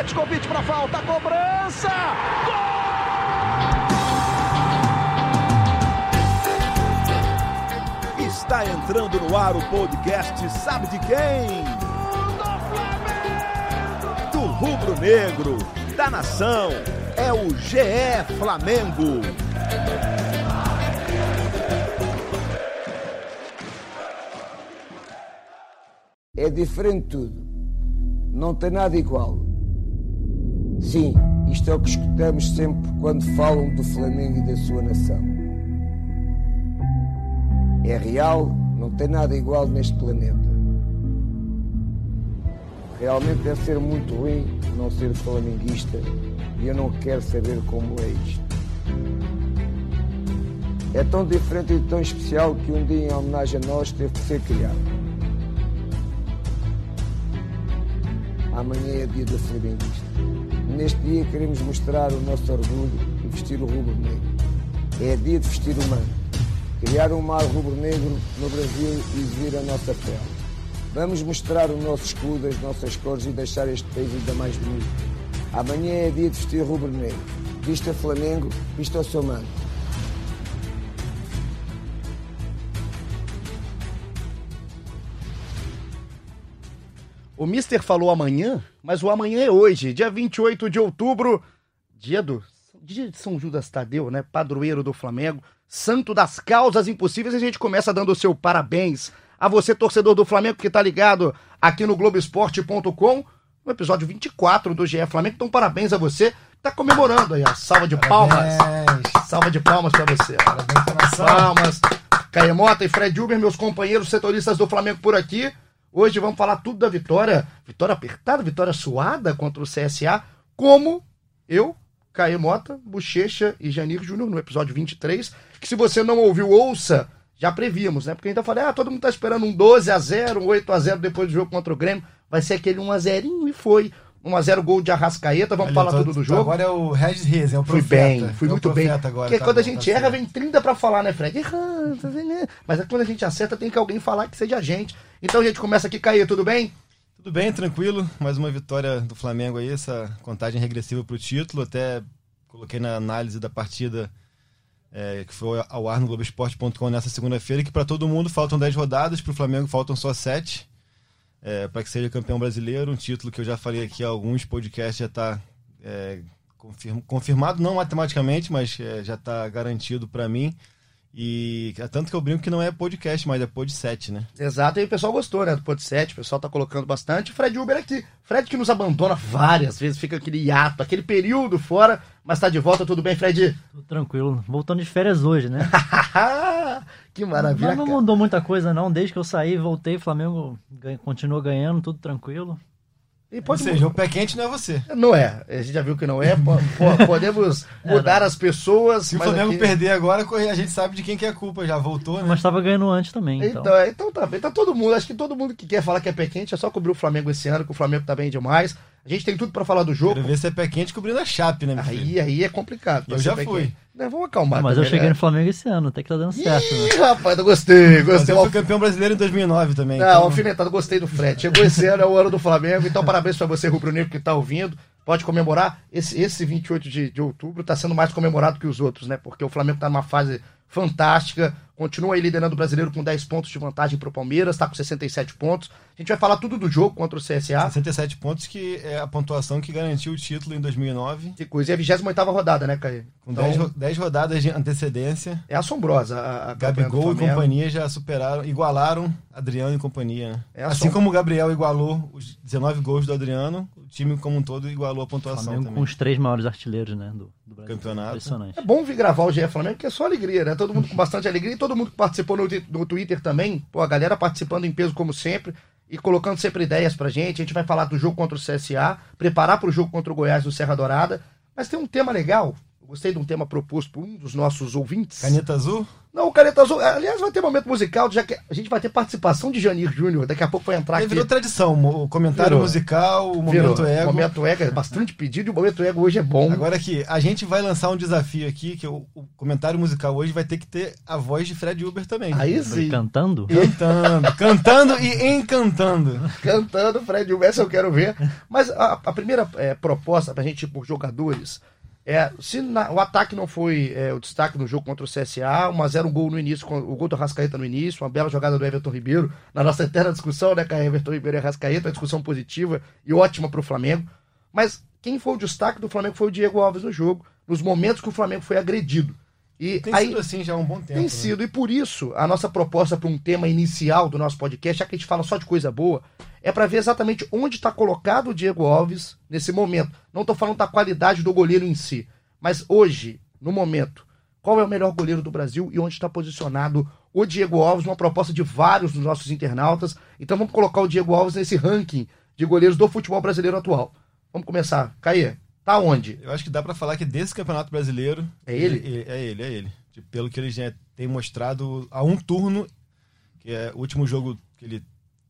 Petkovic para falta, cobrança! Gol! Está entrando no ar o podcast Sabe de quem? Do rubro negro, da nação, é o GE Flamengo. É diferente tudo. Não tem nada igual. Sim, isto é o que escutamos sempre quando falam do Flamengo e da sua nação. É real, não tem nada igual neste planeta. Realmente deve ser muito ruim não ser flamenguista e eu não quero saber como é isto. É tão diferente e tão especial que um dia em homenagem a nós teve que ser criado. Amanhã é dia do flamenguista. Neste dia queremos mostrar o nosso orgulho e vestir o rubro-negro. É dia de vestir o manto, criar um mar rubro-negro no Brasil e exibir a nossa pele. Vamos mostrar o nosso escudo, as nossas cores e deixar este país ainda mais bonito. Amanhã é dia de vestir rubro-negro. Vista Flamengo, vista o seu manto. O Mister falou amanhã, mas o amanhã é hoje, dia 28 de outubro, dia do dia de São Judas Tadeu, né? Padroeiro do Flamengo, santo das causas impossíveis. E a gente começa dando o seu parabéns a você, torcedor do Flamengo, que tá ligado aqui no Globoesporte.com, no episódio 24 do GE Flamengo. Então, parabéns a você. Tá comemorando aí, a salva de palmas. Salva de palmas para você. Parabéns, palmas. Caemota e Fred Uber, meus companheiros setoristas do Flamengo por aqui. Hoje vamos falar tudo da vitória, vitória apertada, vitória suada contra o CSA, como eu, Caê Mota, Bochecha e Janir Júnior no episódio 23, que se você não ouviu, ouça, já prevíamos, né? Porque a gente tá falando, ah, todo mundo tá esperando um 12 a 0 um 8 a 0 depois do jogo contra o Grêmio, vai ser aquele 1 a 0 e foi. 1x0 gol de Arrascaeta, vamos falar tudo do jogo. Agora é o Regis Reis, é o Fui profeta. bem, fui é muito bem. Agora, Porque tá quando a bom, gente tá erra, certo. vem 30 pra falar, né, Fred? Errando, tá? Mas é quando a gente acerta, tem que alguém falar que seja a gente. Então a gente começa aqui, Caio, tudo bem? Tudo bem, tranquilo. Mais uma vitória do Flamengo aí, essa contagem regressiva pro título. Até coloquei na análise da partida é, que foi ao ar no Globoesporte.com nessa segunda-feira, que para todo mundo faltam 10 rodadas, pro Flamengo faltam só 7. É, para que seja campeão brasileiro, um título que eu já falei aqui, alguns podcasts já está é, confirm- confirmado, não matematicamente, mas é, já está garantido para mim. E tanto que eu brinco que não é podcast, mas é pod 7, né? Exato, e o pessoal gostou, né? Do Pod 7, o pessoal tá colocando bastante. Fred Uber aqui. Fred que nos abandona várias vezes, fica aquele hiato, aquele período fora, mas tá de volta, tudo bem, Fred? Tudo tranquilo. Voltando de férias hoje, né? que maravilha. Mas não mudou muita coisa, não. Desde que eu saí, voltei, o Flamengo ganha- continua ganhando, tudo tranquilo. E Ou pode seja, o pé quente não é você. Não é, a gente já viu que não é. po- po- podemos mudar as pessoas. Se o Flamengo aqui- perder agora, a gente sabe de quem que é a culpa. Já voltou, né? Mas tava ganhando antes também, então. Então, é, então tá bem, tá todo mundo. Acho que todo mundo que quer falar que é pé quente é só cobrir o Flamengo esse ano, que o Flamengo tá bem demais. A gente tem tudo pra falar do jogo. Quero ver se é pé quente cobrindo a chape, né, meu filho? Aí, aí é complicado. Eu já fui. Né, vamos acalmar. mas eu também, cheguei né? no Flamengo esse ano, até que tá dando certo, né? Ih, rapaz, eu gostei, Mas gostei. eu fui campeão brasileiro em 2009 também. Não, então- alfinetado, gostei do Fred. Chegou esse ano, é o ano do Flamengo, então parabéns pra você, Rubro Negro, que tá ouvindo. Pode comemorar. Esse, esse 28 de, de outubro tá sendo mais comemorado que os outros, né? Porque o Flamengo tá numa fase fantástica, continua aí liderando o brasileiro com 10 pontos de vantagem pro Palmeiras, tá com 67 pontos. A gente vai falar tudo do jogo contra o CSA. 67 pontos, que é a pontuação que garantiu o título em 2009. Que coisa. E a 28 rodada, né, Caio? Com Então, 10, ro- 10 rodadas de antecedência. é assombrosa a, a Gabigol e companhia já superaram, igualaram Adriano e companhia. né? É assim como o Gabriel igualou os 19 gols do Adriano, o time como um todo igualou a O pontuação Flamengo também. com os três maiores artilheiros, né? Do, do Brasil. Campeonato. Impressionante. É bom vir gravar o GE Flamengo, porque é só alegria, né? Todo mundo com bastante alegria e todo mundo que participou no, no Twitter também. Pô, a galera participando em peso como sempre e colocando sempre ideias pra gente. A gente vai falar do jogo contra o CSA, preparar pro jogo contra o Goiás do Serra Dourada. Mas tem um tema legal. O gostei de um tema proposto por um dos nossos ouvintes. Caneta azul? Não, o Caneta Azul. Aliás, vai ter momento musical, já que a gente vai ter participação de Janir Júnior. Daqui a pouco vai entrar Aí aqui. virou tradição, o comentário Virou. musical, o Virou. momento ego. Momento ego é bastante pedido e o momento ego hoje é bom. Agora aqui, a gente vai lançar um desafio aqui, que o, o comentário musical hoje vai ter que ter a voz de Fred Uber também. Aí sim, Cantando? Cantando, cantando e encantando. cantando Fred Uber, essa eu quero ver. Mas a, a primeira é, proposta pra gente ir por jogadores é, se na- o ataque não foi é, o destaque no jogo contra o CSA, 1x0 um gol no início, o gol do Rascaeta no início, uma bela jogada do Everton Ribeiro, na nossa eterna discussão, né, com Everton Ribeiro e Rascaeta, uma discussão positiva e ótima pro Flamengo. Mas quem foi o destaque do Flamengo foi o Diego Alves no jogo, nos momentos que o Flamengo foi agredido. E Tem aí, sido assim já há um bom tempo. tem né? sido, e por isso a nossa proposta para um tema inicial do nosso podcast, já que a gente fala só de coisa boa, é para ver exatamente onde está colocado o Diego Alves nesse momento. Não estou falando da qualidade do goleiro em si, mas hoje, no momento, qual é o melhor goleiro do Brasil e onde está posicionado o Diego Alves, uma proposta de vários dos nossos internautas. Então vamos colocar o Diego Alves nesse ranking de goleiros do futebol brasileiro atual. Vamos começar. Caê, tá onde? Eu acho que dá pra falar que desse Campeonato Brasileiro. É ele? É ele, é ele. Tipo, pelo que ele já tem mostrado há um turno, que é o último jogo que ele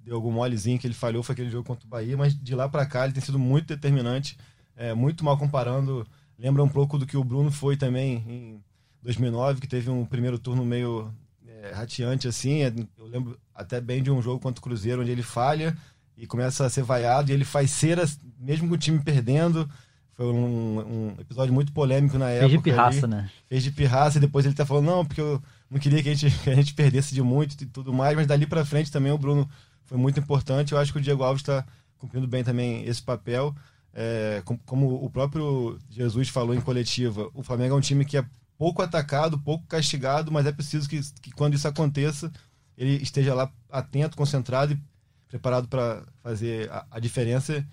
deu algum molezinho, que ele falhou, foi aquele jogo contra o Bahia, mas de lá pra cá ele tem sido muito determinante, é, muito mal comparando. Lembra um pouco do que o Bruno foi também em 2009, que teve um primeiro turno meio é, rateante assim. É, Eu lembro até bem de um jogo contra o Cruzeiro, onde ele falha e começa a ser vaiado, e ele faz cera, mesmo com o time perdendo. Foi um, um episódio muito polêmico na época. Fez de pirraça, ali. né? Fez de pirraça e depois ele tá falando, não, porque eu não queria que a gente, que a gente perdesse de muito e tudo mais, mas dali pra frente também o Bruno foi muito importante. Eu acho que o Diego Alves está cumprindo bem também esse papel. É, com- como o próprio Jesus falou em coletiva, o Flamengo é um time que é pouco atacado, pouco castigado, mas é preciso que, que quando isso aconteça, ele esteja lá atento, concentrado e preparado para fazer a, a diferença.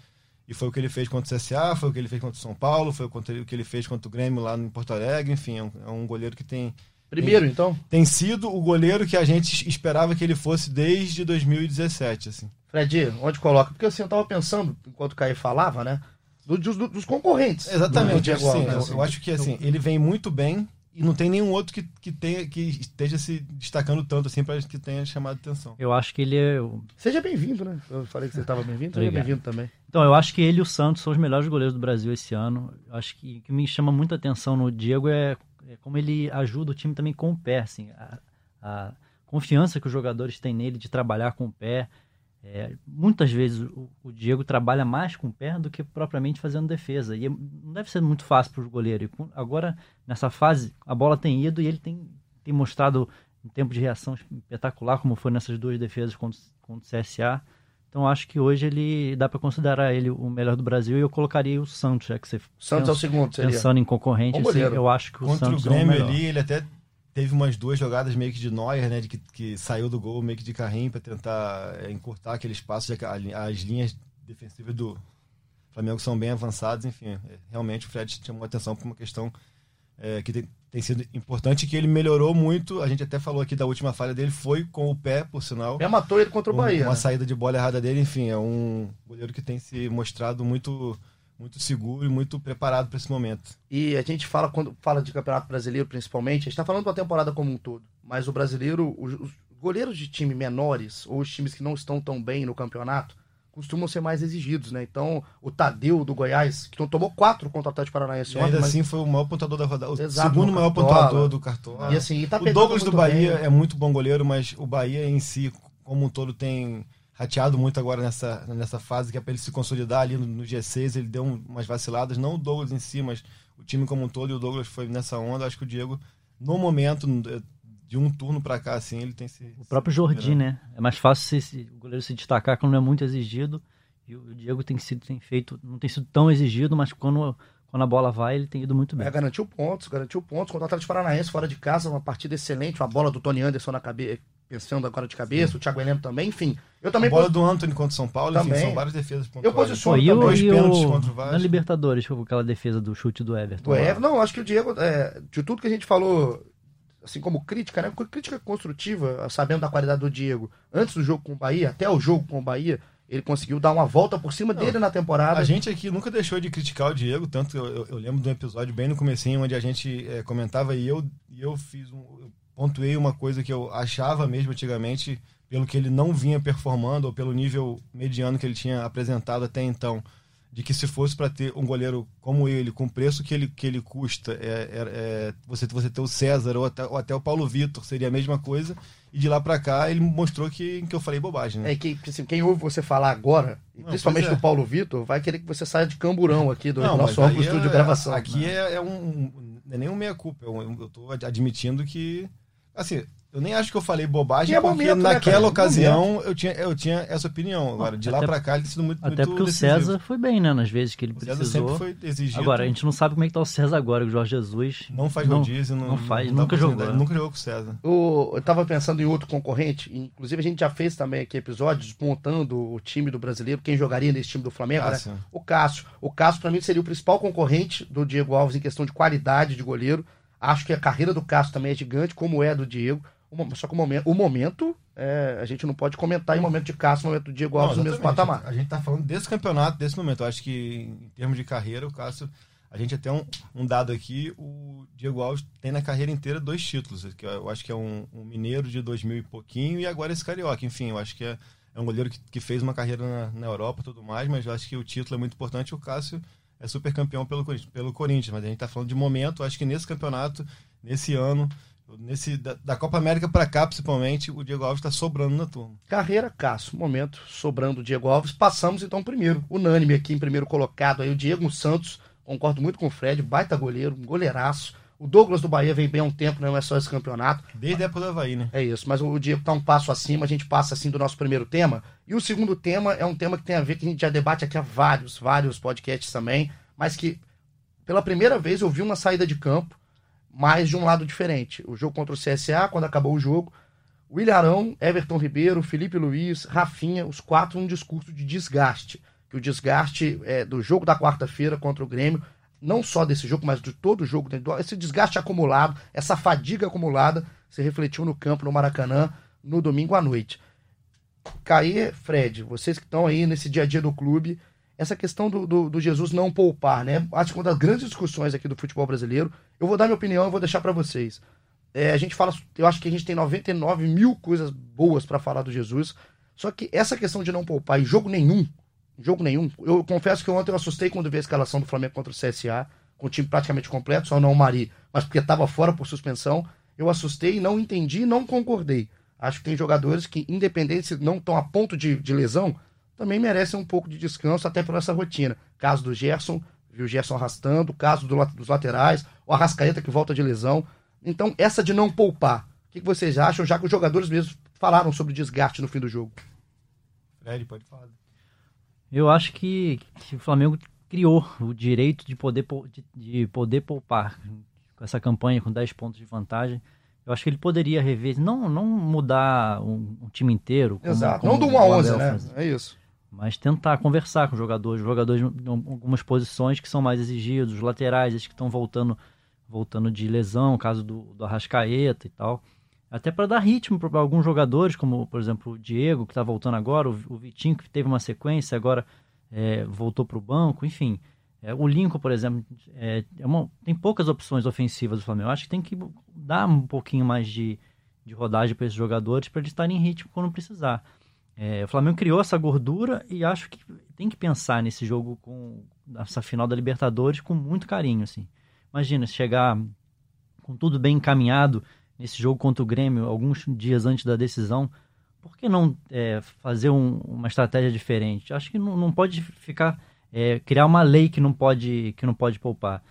E foi o que ele fez contra o CSA, foi o que ele fez contra o São Paulo, foi o que ele fez contra o Grêmio lá em Porto Alegre. Enfim, é um, é um goleiro que tem, Primeiro, então, tem sido o goleiro que a gente esperava que ele fosse desde 2017. Assim. Fred, onde coloca? Porque assim, eu tava pensando, enquanto o Caio falava, né? do- dos, dos concorrentes. do Exatamente. Diego assim, Alves, eu, assim. eu acho que assim, ele vem muito bem e não tem nenhum outro que, que, tenha, que esteja se destacando tanto assim para que tenha chamado atenção. Eu acho que ele é. o- Seja bem-vindo, né? Eu falei que você estava bem-vindo, seja bem-vindo também. Então, eu acho que ele e o Santos são os melhores goleiros do Brasil esse ano. Eu acho que o que me chama muita atenção no Diego é como ele ajuda o time também com o pé, assim, a, a confiança que os jogadores têm nele de trabalhar com o pé. É, muitas vezes o, o Diego trabalha mais com o pé do que propriamente fazendo defesa. E é- não deve ser muito fácil para o goleiro. Agora, nessa fase, a bola tem ido e ele tem, tem mostrado um tempo de reação espetacular, como foi nessas duas defesas contra, contra o CSA. Então acho que hoje ele dá para considerar ele o melhor do Brasil e eu colocaria o Santos, já que você Santos é o pensa- segundo, seria. pensando em concorrente, assim, eu acho que o Contra Santos o é o Grêmio melhor. ali, ele até teve umas duas jogadas meio que de Neuer, né? De que, que saiu do gol meio que de carrinho para tentar é, encurtar aquele espaço, já que as linhas defensivas do Flamengo são bem avançadas. Enfim, é, realmente o Fred chamou atenção por uma questão é, que tem, tem sido importante que ele melhorou muito. A gente até falou aqui da última falha dele, foi com o pé, por sinal. É matou ele contra o Bahia. Uma né? saída de bola errada dele, enfim, é um goleiro que tem se mostrado muito, muito seguro e muito preparado para esse momento. E a gente fala, quando fala de campeonato brasileiro, principalmente, a gente está falando da temporada como um todo. Mas o brasileiro, os goleiros de time menores, ou os times que não estão tão bem no campeonato, costumam ser mais exigidos, né? Então, o Tadeu do Goiás, que não tomou quatro contra o Atlético Paranaense ontem, ainda mas- assim foi o maior pontuador da rodada. O Exato, segundo maior pontuador do Cartola. E assim, e tá o Douglas do Bahia bem. é muito bom goleiro, mas o Bahia em si, como um todo, tem rateado muito agora nessa, nessa fase, que é para ele se consolidar ali no, no G6. Ele deu um- umas vaciladas, não o Douglas em si, mas o time como um todo. E o Douglas foi nessa onda. Acho que o Diego, no momento, de um turno para cá, assim, ele tem se. O próprio Jordi, né? É mais fácil se- se- o goleiro se destacar quando não é muito exigido. E o Diego tem sido tem feito, não tem sido tão exigido, mas quando, quando a bola vai, ele tem ido muito bem. É, garantiu pontos, garantiu pontos contra o Atlético Paranaense fora de casa, uma partida excelente, uma bola do Tony Anderson na cabeça, pensando agora de cabeça, o Thiago Heleno também, enfim. Eu também A bola posso- do Anthony contra o São Paulo, enfim, Também. são várias defesas Eu pontuais. posiciono Pô, e o, também. Dois e pênaltis o- contra o Vasco. na Libertadores, tipo, aquela defesa do chute do Everton. Do Everton, não, acho que o Diego, é, de tudo que a gente falou, assim como crítica, né? Crítica construtiva, sabendo da qualidade do Diego, antes do jogo com o Bahia, até o jogo com o Bahia, ele conseguiu dar uma volta por cima Não, dele na temporada. A gente aqui nunca deixou de criticar o Diego, tanto eu, eu, lembro de um episódio bem no comecinho onde a gente é, comentava e eu, eu fiz um, eu pontuei uma coisa que eu achava mesmo antigamente, pelo que ele não vinha performando ou pelo nível mediano que ele tinha apresentado até então, de que se fosse para ter um goleiro como ele, com o preço que ele, que ele custa, é, é, é, você, você ter o César ou até, ou até o Paulo Vitor, seria a mesma coisa. E de lá para cá ele mostrou que, que eu falei bobagem. Né? É que assim, quem ouve você falar agora, Não, principalmente é. do Paulo Vitor, vai querer que você saia de camburão aqui do Não, nosso aí estúdio de é- gravação. Aqui né? é, é um. Não é nem um meia-culpa. Eu, eu tô admitindo que. Assim, eu nem acho que eu falei bobagem, é porque momento, né, naquela cara? ocasião eu tinha, eu tinha essa opinião. Agora, de lá Até- pra cá, ele tem sido muito. Até muito porque o decisivo. César foi bem, né? Nas vezes que ele O César precisou. sempre foi exigido. Agora, a gente não sabe como é que tá o César agora, que o Jorge Jesus. não faz rodízio, não, não faz, dá nunca jogou. né? Nunca jogou com o César. O- eu tava pensando em outro concorrente, inclusive a gente já fez também aqui episódios montando o time do brasileiro, quem jogaria nesse time do Flamengo, né? Cássio. O Cássio. O Cássio, pra mim, seria o principal concorrente do Diego Alves em questão de qualidade de goleiro. Acho que a carreira do Cássio também é gigante, como é a do Diego. Só que o momento, o momento é, a gente não pode comentar em momento de Cássio, momento do Diego Alves Não, no mesmo patamar. A gente tá falando desse campeonato, desse momento. Eu acho que, em termos de carreira, o Cássio. A gente até um, um dado aqui, o Diego Alves tem na carreira inteira dois títulos. Que eu acho que é um, um mineiro de 2000 e pouquinho e agora esse carioca. Enfim, eu acho que é, é um goleiro que, que fez uma carreira na, na Europa e tudo mais, mas eu acho que o título é muito importante. O Cássio é super campeão pelo, Corinthians- pelo Corinthians, mas a gente tá falando de momento. Acho que nesse campeonato, nesse ano, nesse da, da Copa América para cá, principalmente, o Diego Alves está sobrando na turma. Carreira, Cássio. Momento, sobrando o Diego Alves. Passamos então primeiro. Unânime aqui em primeiro colocado aí o Diego Santos. Concordo muito com o Fred, baita goleiro, um goleiraço. O Douglas do Bahia vem bem há um tempo, não é só esse campeonato. Desde a época do Havaí, né? É isso, mas o Diego tá um passo acima, a gente passa assim do nosso primeiro tema. E o segundo tema é um tema que tem a ver, que a gente já debate aqui há vários, vários podcasts também, mas que pela primeira vez eu vi uma saída de campo, mas de um lado diferente. O jogo contra o CSA, quando acabou o jogo, William Arão, Everton Ribeiro, Felipe Luiz, Rafinha, os quatro um discurso de desgaste. Que o desgaste é, do jogo da quarta-feira contra o Grêmio, não só desse jogo, mas de todo o jogo, esse desgaste acumulado, essa fadiga acumulada, se refletiu no campo, no Maracanã, no domingo à noite. Caê, Fred, vocês que estão aí nesse dia a dia do clube, essa questão do, do, do Jesus não poupar, né? Acho que uma das grandes discussões aqui do futebol brasileiro. Eu vou dar minha opinião e vou deixar para vocês. É, a gente fala, eu acho que a gente tem 99 mil coisas boas para falar do Jesus. Só que essa questão de não poupar em jogo nenhum, jogo nenhum, eu confesso que ontem eu assustei quando vi a escalação do Flamengo contra o CSA, com o time praticamente completo, só não o Mari, mas porque estava fora por suspensão. Eu assustei, não entendi e não concordei. Acho que tem jogadores que, independente se não estão a ponto de, de lesão, também merecem um pouco de descanso, até por essa rotina. Caso do Gerson, viu o Gerson arrastando, caso do dos laterais, o Arrascaeta que volta de lesão. Então, essa de não poupar, o que que vocês acham, já que os jogadores mesmos falaram sobre desgaste no fim do jogo? Fred, pode falar. Eu acho que, que o Flamengo criou o direito de poder, de, de poder poupar com essa campanha com 10 pontos de vantagem. Eu acho que ele poderia rever, não, não mudar um, um time inteiro. como- Exato. como não do o 1 a 11, Abel né? É isso. Mas tentar conversar com os jogadores, jogadores em algumas posições que são mais exigidos, os laterais, esses que estão voltando voltando de lesão, caso do, do Arrascaeta e tal. Até para dar ritmo para alguns jogadores, como por exemplo o Diego, que está voltando agora, o, o Vitinho, que teve uma sequência, agora é, voltou para o banco, enfim. É, o Lincoln, por exemplo, é, é uma- tem poucas opções ofensivas do Flamengo. Acho que tem que dar um pouquinho mais de, de rodagem para esses jogadores para eles estarem em ritmo quando precisar. É, o Flamengo criou essa gordura e acho que tem que pensar nesse jogo com essa final da Libertadores com muito carinho, assim. Imagina se chegar com tudo bem encaminhado nesse jogo contra o Grêmio alguns dias antes da decisão, por que não é, fazer um- uma estratégia diferente? Acho que não, não pode ficar é, criar uma lei que não pode que não pode poupar.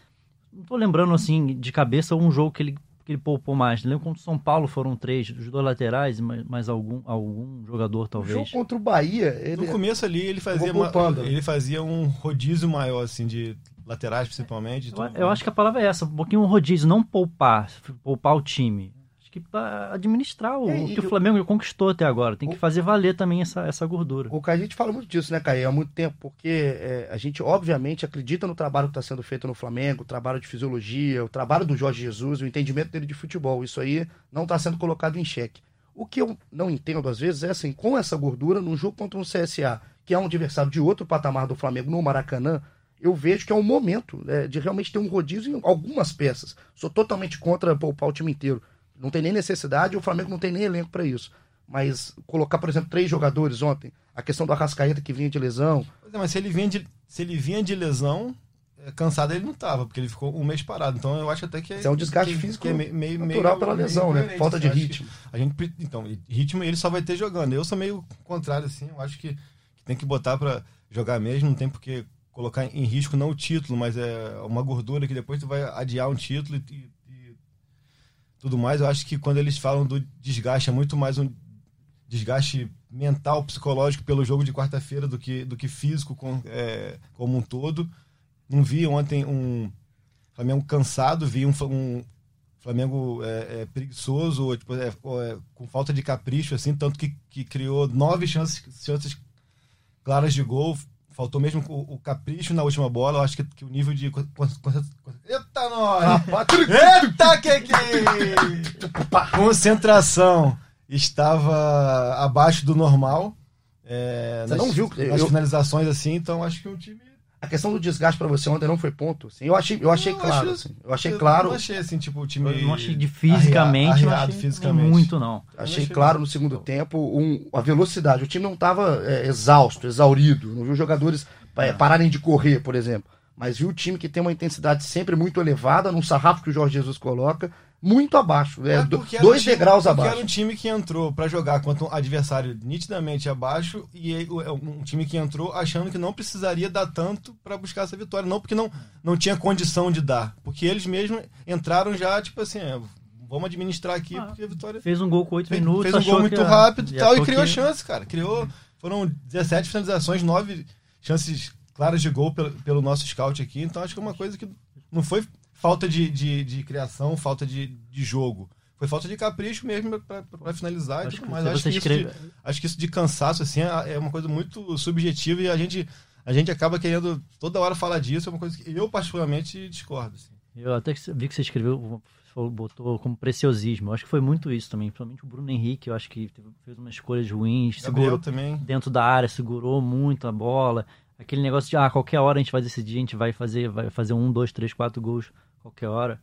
Não tô lembrando assim de cabeça um jogo que ele que ele poupou mais. Lembro contra o São Paulo foram três, os dois laterais, mais, algum algum jogador O jogo talvez. contra o Bahia, ele... No começo ali ele fazia, uma- ele fazia um rodízio maior, assim, de laterais principalmente. Eu, eu acho que a palavra é essa, um pouquinho um rodízio, não poupar, poupar o time. Que administrar o, É, que o Flamengo conquistou até agora. Tem que o- fazer valer também essa, essa gordura. O que a gente fala muito disso, né, Caio, há muito tempo, porque é, a gente, obviamente, acredita no trabalho que está sendo feito no Flamengo, o trabalho de fisiologia, o trabalho do Jorge Jesus, o entendimento dele de futebol. Isso aí não está sendo colocado em xeque. O que eu não entendo, às vezes, é assim, com essa gordura, num jogo contra um CSA, que é um adversário de outro patamar do Flamengo no Maracanã, eu vejo que é um momento é, de realmente ter um rodízio em algumas peças. Sou totalmente contra poupar o time inteiro. Não tem nem necessidade, o Flamengo não tem nem elenco para isso. Mas colocar, por exemplo, três jogadores ontem, a questão do Arrascaeta que vinha de lesão. Pois é, mas se ele vinha de, se ele vinha de lesão, é, cansado ele não tava, porque ele ficou um mês parado. Então eu acho até que é, é um desgaste que, físico que é meio, meio, natural pela lesão, né? Falta de ritmo. A gente, então, ritmo ele só vai ter jogando. Eu sou meio contrário, assim. Eu acho que, que tem que botar para jogar mesmo. Não tem porque colocar em risco não o título, mas é uma gordura que depois tu vai adiar um título e tudo mais. Eu acho que quando eles falam do desgaste, é muito mais um desgaste mental, psicológico pelo jogo de quarta-feira do que, do que físico com- é, como um todo. Não vi ontem um Flamengo cansado, vi um, um Flamengo é, é, preguiçoso, tipo, é, é, com falta de capricho, assim, tanto que, que criou nove chances, chances claras de gol. Faltou mesmo o, o capricho na última bola. Eu acho que, que o nível de. Eita, nós! Eita, que... Concentração estava abaixo do normal. É, Você nas, não viu? nas Eu- finalizações assim, então acho que o time. A questão do desgaste para você ontem não foi ponto. Assim. Eu achei, eu achei Eu claro. acho- assim. Eu achei eu claro. Não achei assim, tipo, o time. Eu não achei de fisicamente, arreado achei fisicamente. muito, não. Achei achei claro no segundo tempo um, a velocidade. O time não estava exausto, exaurido. Não viu os jogadores é, pararem de correr, por exemplo. Mas viu o time que tem uma intensidade sempre muito elevada, num sarrafo que o Jorge Jesus coloca, muito abaixo. É, Mas do- porque era um dois time- degraus porque abaixo. Era um time que entrou pra jogar contra um adversário nitidamente abaixo e é um time que entrou achando que não precisaria dar tanto pra buscar essa vitória. Não porque não, não tinha condição de dar. Porque eles mesmos entraram já, tipo assim, é, vamos administrar aqui, Ah, porque a vitória. Fez um gol com oito minutos. fez um gol muito ia- rápido e tal, e criou que- chance, cara. Criou. Foram 17 finalizações, 9 chances claras de gol pelo, pelo nosso scout aqui. Então acho que é uma coisa que não foi falta de, de, de criação, falta de, de jogo. Foi falta de capricho mesmo pra finalizar e Acho tudo que mais. Acho que, isso escreve- de, acho que isso de cansaço, assim, é é uma coisa muito subjetiva e a gente, a gente acaba querendo toda hora falar disso. É uma coisa que eu, particularmente, discordo. assim. Eu até vi que você escreveu, botou como preciosismo. Eu acho que foi muito isso também. Principalmente o Bruno Henrique, eu acho que fez umas escolhas ruins, segurou também. dentro da área, segurou muito a bola. Aquele negócio de, ah, qualquer hora a gente vai decidir, a gente vai fazer, vai fazer um, dois, três, quatro gols qualquer hora.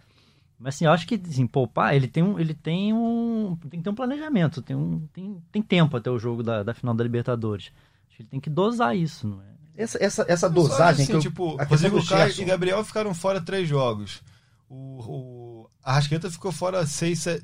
Mas assim, eu acho que assim, poupar, ele tem um, ele tem um, tem que ter um planejamento, tem um, tem, tem tempo até o jogo da, da final da Libertadores. Acho que ele tem que dosar isso, não é? Essa, essa, essa dosagem assim, que eu, tipo, Rodrigo do Caio e Gabriel ficaram fora três jogos. O, o Arrasqueta ficou fora seis, se-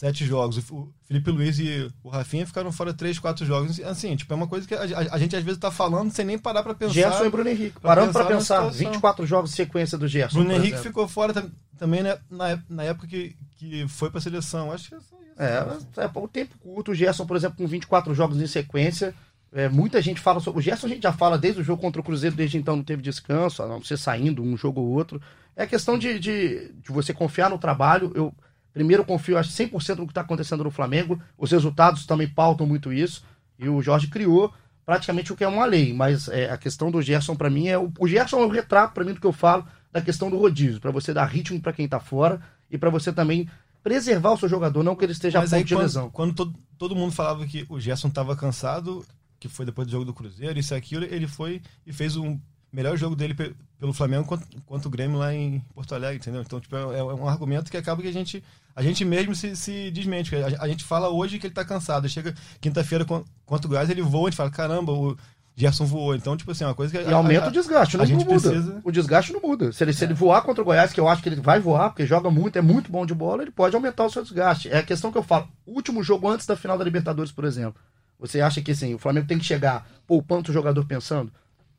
sete jogos. O Felipe Luiz e o Rafinha ficaram fora três, quatro jogos. Assim, tipo, é uma coisa que a, a- a gente às vezes tá falando sem nem parar pra pensar. Gerson e Bruno Henrique. pra Parando para pensar pensar, situação. 24 jogos de sequência do Gerson. Bruno Henrique exemplo. ficou fora tam- também né, na, na época que, que foi pra seleção. Acho que é só isso. É, é o tempo curto. O Gerson, por exemplo, com 24 jogos em sequência. é, muita gente fala sobre. O Gerson a gente já fala desde o jogo contra o Cruzeiro, desde então não teve descanso, a não ser saindo um jogo ou outro. É questão de, de, de você confiar no trabalho. Eu primeiro confio, acho, 100% no que está acontecendo no Flamengo. Os resultados também pautam muito isso. E o Jorge criou praticamente o que é uma lei. Mas é, a questão do Gerson, para mim, é. O, o Gerson é o retrato, para mim, do que eu falo da questão do rodízio. para você dar ritmo para quem tá fora e para você também preservar o seu jogador, não que ele esteja Mas a aí ponto de quando, lesão. quando todo, todo mundo falava que o Gerson estava cansado, que foi depois do jogo do Cruzeiro, isso e aquilo, ele foi e fez um melhor jogo dele pe- pelo Flamengo quanto, quanto o Grêmio lá em Porto Alegre, entendeu? Então, tipo, é, é um argumento que acaba que a gente, a gente mesmo se, se desmente. A, a gente fala hoje que ele tá cansado, chega quinta-feira con- contra o Goiás, ele voa, a gente fala, caramba, o Gerson voou. Então, tipo assim, é uma coisa que... E aumenta o desgaste, não, a muda. precisa- O desgaste não muda. Se ele, se ele voar contra o Goiás, que eu acho que ele vai voar, porque joga muito, é muito bom de bola, ele pode aumentar o seu desgaste. É a questão que eu falo. Último jogo antes da final da Libertadores, por exemplo. Você acha que assim, o Flamengo tem que chegar poupando o jogador pensando?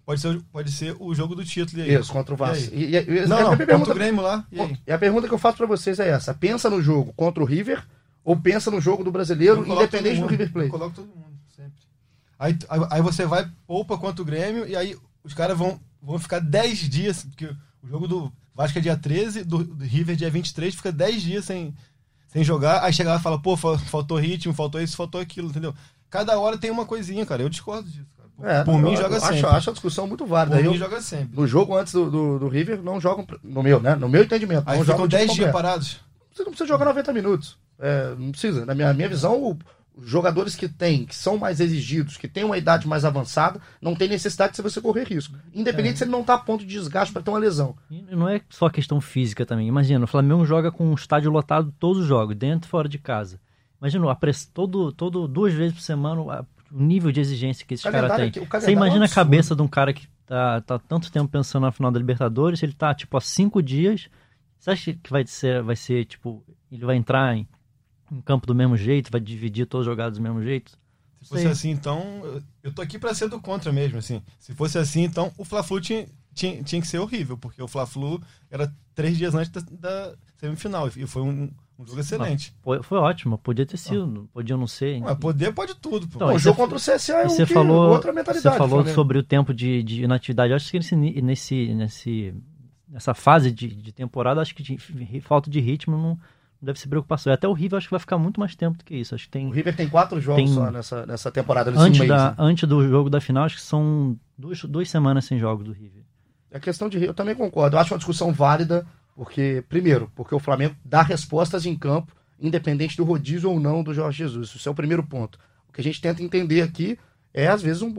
Pode ser, pode ser o jogo do título. E aí? Isso, contra o Vasco. E, e- e- Não, a não, minha contra pergunta- o Grêmio lá. E aí? E a pergunta que eu faço pra vocês é essa: pensa no jogo contra o River ou pensa no jogo do brasileiro, independente todo do mundo, River Plate? Eu coloco todo mundo, sempre. Aí, aí, aí você vai, poupa contra o Grêmio, e aí os caras vão, vão ficar 10 dias, porque o jogo do Vasco é dia 13, do, do River é dia 23, fica 10 dias sem, sem jogar, aí chega lá e fala, pô, fa- faltou ritmo, faltou isso, faltou aquilo, entendeu? Cada hora tem uma coisinha, cara. Eu discordo disso, cara. Por, É, por mim, eu joga acho, sempre. Acho a discussão muito válida. por Eu- mim, joga sempre. no jogo antes do, do, do River, não jogam. No meu, né? No meu entendimento. Aí não ficam jogam o time 10 dias parados. Você não precisa jogar 90 minutos. É, não precisa. Na minha, minha visão, Os jogadores que têm, que são mais exigidos, que têm uma idade mais avançada, não tem necessidade de você correr risco. Independente é. se ele não está a ponto de desgaste para ter uma lesão. E não é só questão física também. Imagina, o Flamengo joga com um estádio lotado todos os jogos, dentro e fora de casa. Imagina, a press... todo, todo, duas vezes por semana, o nível de exigência que esses caras têm. Você imagina é a cabeça de um cara que tá, tá tanto tempo pensando na final da Libertadores, ele tá, tipo, há cinco dias. Você acha que vai ser, vai ser tipo, ele vai entrar em, em campo do mesmo jeito, vai dividir todos os jogados do mesmo jeito? Se fosse Sei. assim, então, eu tô aqui para ser do contra mesmo, assim. Se fosse assim, então, o Fla-Flu tinha, tinha, tinha que ser horrível, porque o Fla-Flu era três dias antes da, da semifinal, e foi um, um jogo excelente. Foi, foi ótimo, podia ter sido, ah. podia não ser. Poder pode tudo. Então, o jogo contra o CSA é você falou, outra mentalidade. Você falou sobre o tempo de, de inatividade. Eu acho que nesse, nesse, nesse, nessa fase de, de temporada, acho que de, falta de ritmo não, deve ser preocupação. Até o River acho que vai ficar muito mais tempo do que isso. Acho que tem, o River tem quatro jogos tem, só nessa, nessa temporada. Antes, mês, da, né? antes do jogo da final, acho que são duas, duas semanas sem jogos do River. É questão de. Eu também concordo. Eu acho uma discussão válida porque, primeiro, porque o Flamengo dá respostas em campo, independente do rodízio ou não do Jorge Jesus. Isso é o primeiro ponto. O que a gente tenta entender aqui é, às vezes, um.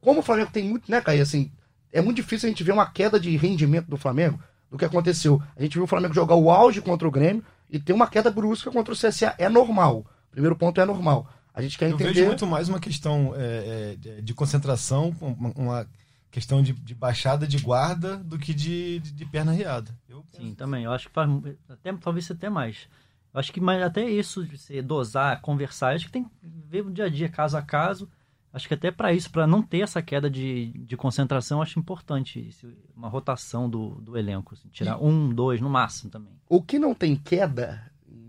Como o Flamengo tem muito, né, Caí? Assim, é muito difícil a gente ver uma queda de rendimento do Flamengo do que aconteceu. A gente viu o Flamengo jogar o auge contra o Grêmio e ter uma queda brusca contra o CSA. É normal. Primeiro ponto é normal. A gente quer entender. Eu vejo muito mais uma questão é, é, de concentração, uma, uma questão de, de, baixada de guarda do que de, de, de perna riada. Eu Sim, também. Eu acho que faz, até, talvez até mais. Eu acho que mas até isso de você dosar, conversar, acho que tem que ver o dia a dia, caso a caso. Acho que até para isso, para não ter essa queda de, de concentração, acho importante uma rotação do, do elenco. Assim, tirar e... um, dois, no máximo também. O que não tem queda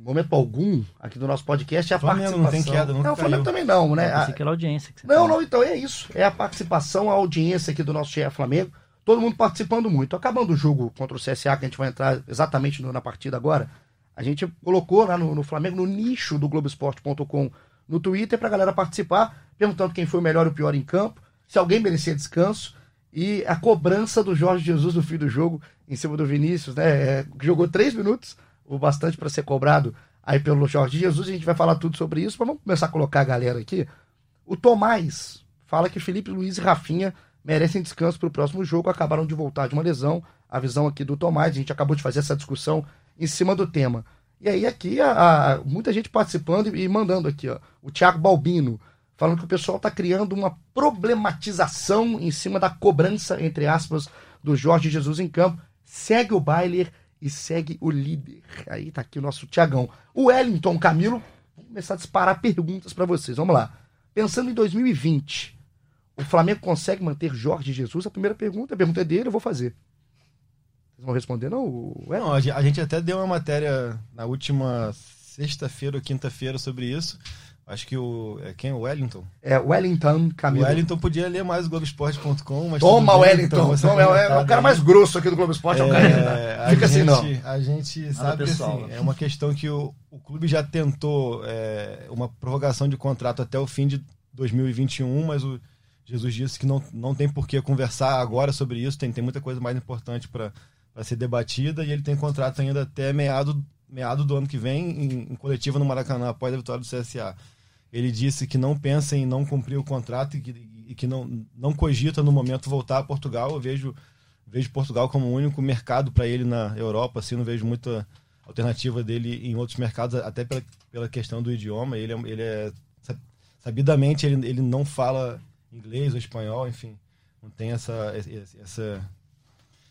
momento algum, aqui do nosso podcast, é a Flamengo participação. não tem queda, não. o Flamengo também não, né? Eu que era audiência. Que não, não, então é isso. É a participação, a audiência aqui do nosso GE Flamengo. Todo mundo participando muito. Acabando o jogo contra o CSA, que a gente vai entrar exatamente na partida agora, a gente colocou lá no, no Flamengo, no nicho do Globoesporte.com no Twitter, pra galera participar, perguntando quem foi o melhor e o pior em campo, se alguém merecia descanso. E a cobrança do Jorge Jesus no fim do jogo, em cima do Vinícius, né? É, jogou três minutos, o bastante para ser cobrado aí pelo Jorge Jesus. A gente vai falar tudo sobre isso, mas vamos começar a colocar a galera aqui. O Tomás fala que Felipe Luiz e Rafinha merecem descanso para o próximo jogo, acabaram de voltar de uma lesão. A visão aqui do Tomás, a gente acabou de fazer essa discussão em cima do tema. E aí aqui a, a muita gente participando e, mandando aqui, ó. O Thiago Balbino falando que o pessoal está criando uma problematização em cima da cobrança, entre aspas, do Jorge Jesus em campo. Segue o Bailer e segue o líder. Aí tá aqui o nosso Tiagão. O Wellington Camilo, vamos começar a disparar perguntas para vocês. Vamos lá. Pensando em 2020, o Flamengo consegue manter Jorge Jesus? A primeira pergunta, a pergunta é dele, eu vou fazer. Vocês vão responder, não? Não, a gente até deu uma matéria na última sexta-feira ou quinta-feira sobre isso. Acho que o. É quem? O Wellington? É, Wellington Camilo. O Wellington podia ler mais o Globoesporte.com, mas. Toma, Wellington! Então, Toma, é, é, o cara mais grosso aqui do Globo Esporte, é, é o cara. Fica assim, não. A gente sabe pessoal, assim, né? é uma questão que o, o clube já tentou é, uma prorrogação de contrato até o fim de 2021, mas o Jesus disse que não, não tem por que conversar agora sobre isso, tem, tem muita coisa mais importante para ser debatida e ele tem contrato ainda até meado, meado do ano que vem em, em coletiva no Maracanã após a vitória do CSA. Ele disse que não pensa em não cumprir o contrato e que, e que não, não cogita no momento voltar a Portugal. Eu vejo, vejo Portugal como o único mercado para ele na Europa. Assim, não vejo muita alternativa dele em outros mercados, até pela, pela questão do idioma. Ele é, ele é sabidamente ele, ele não fala inglês ou espanhol, enfim, não tem essa essa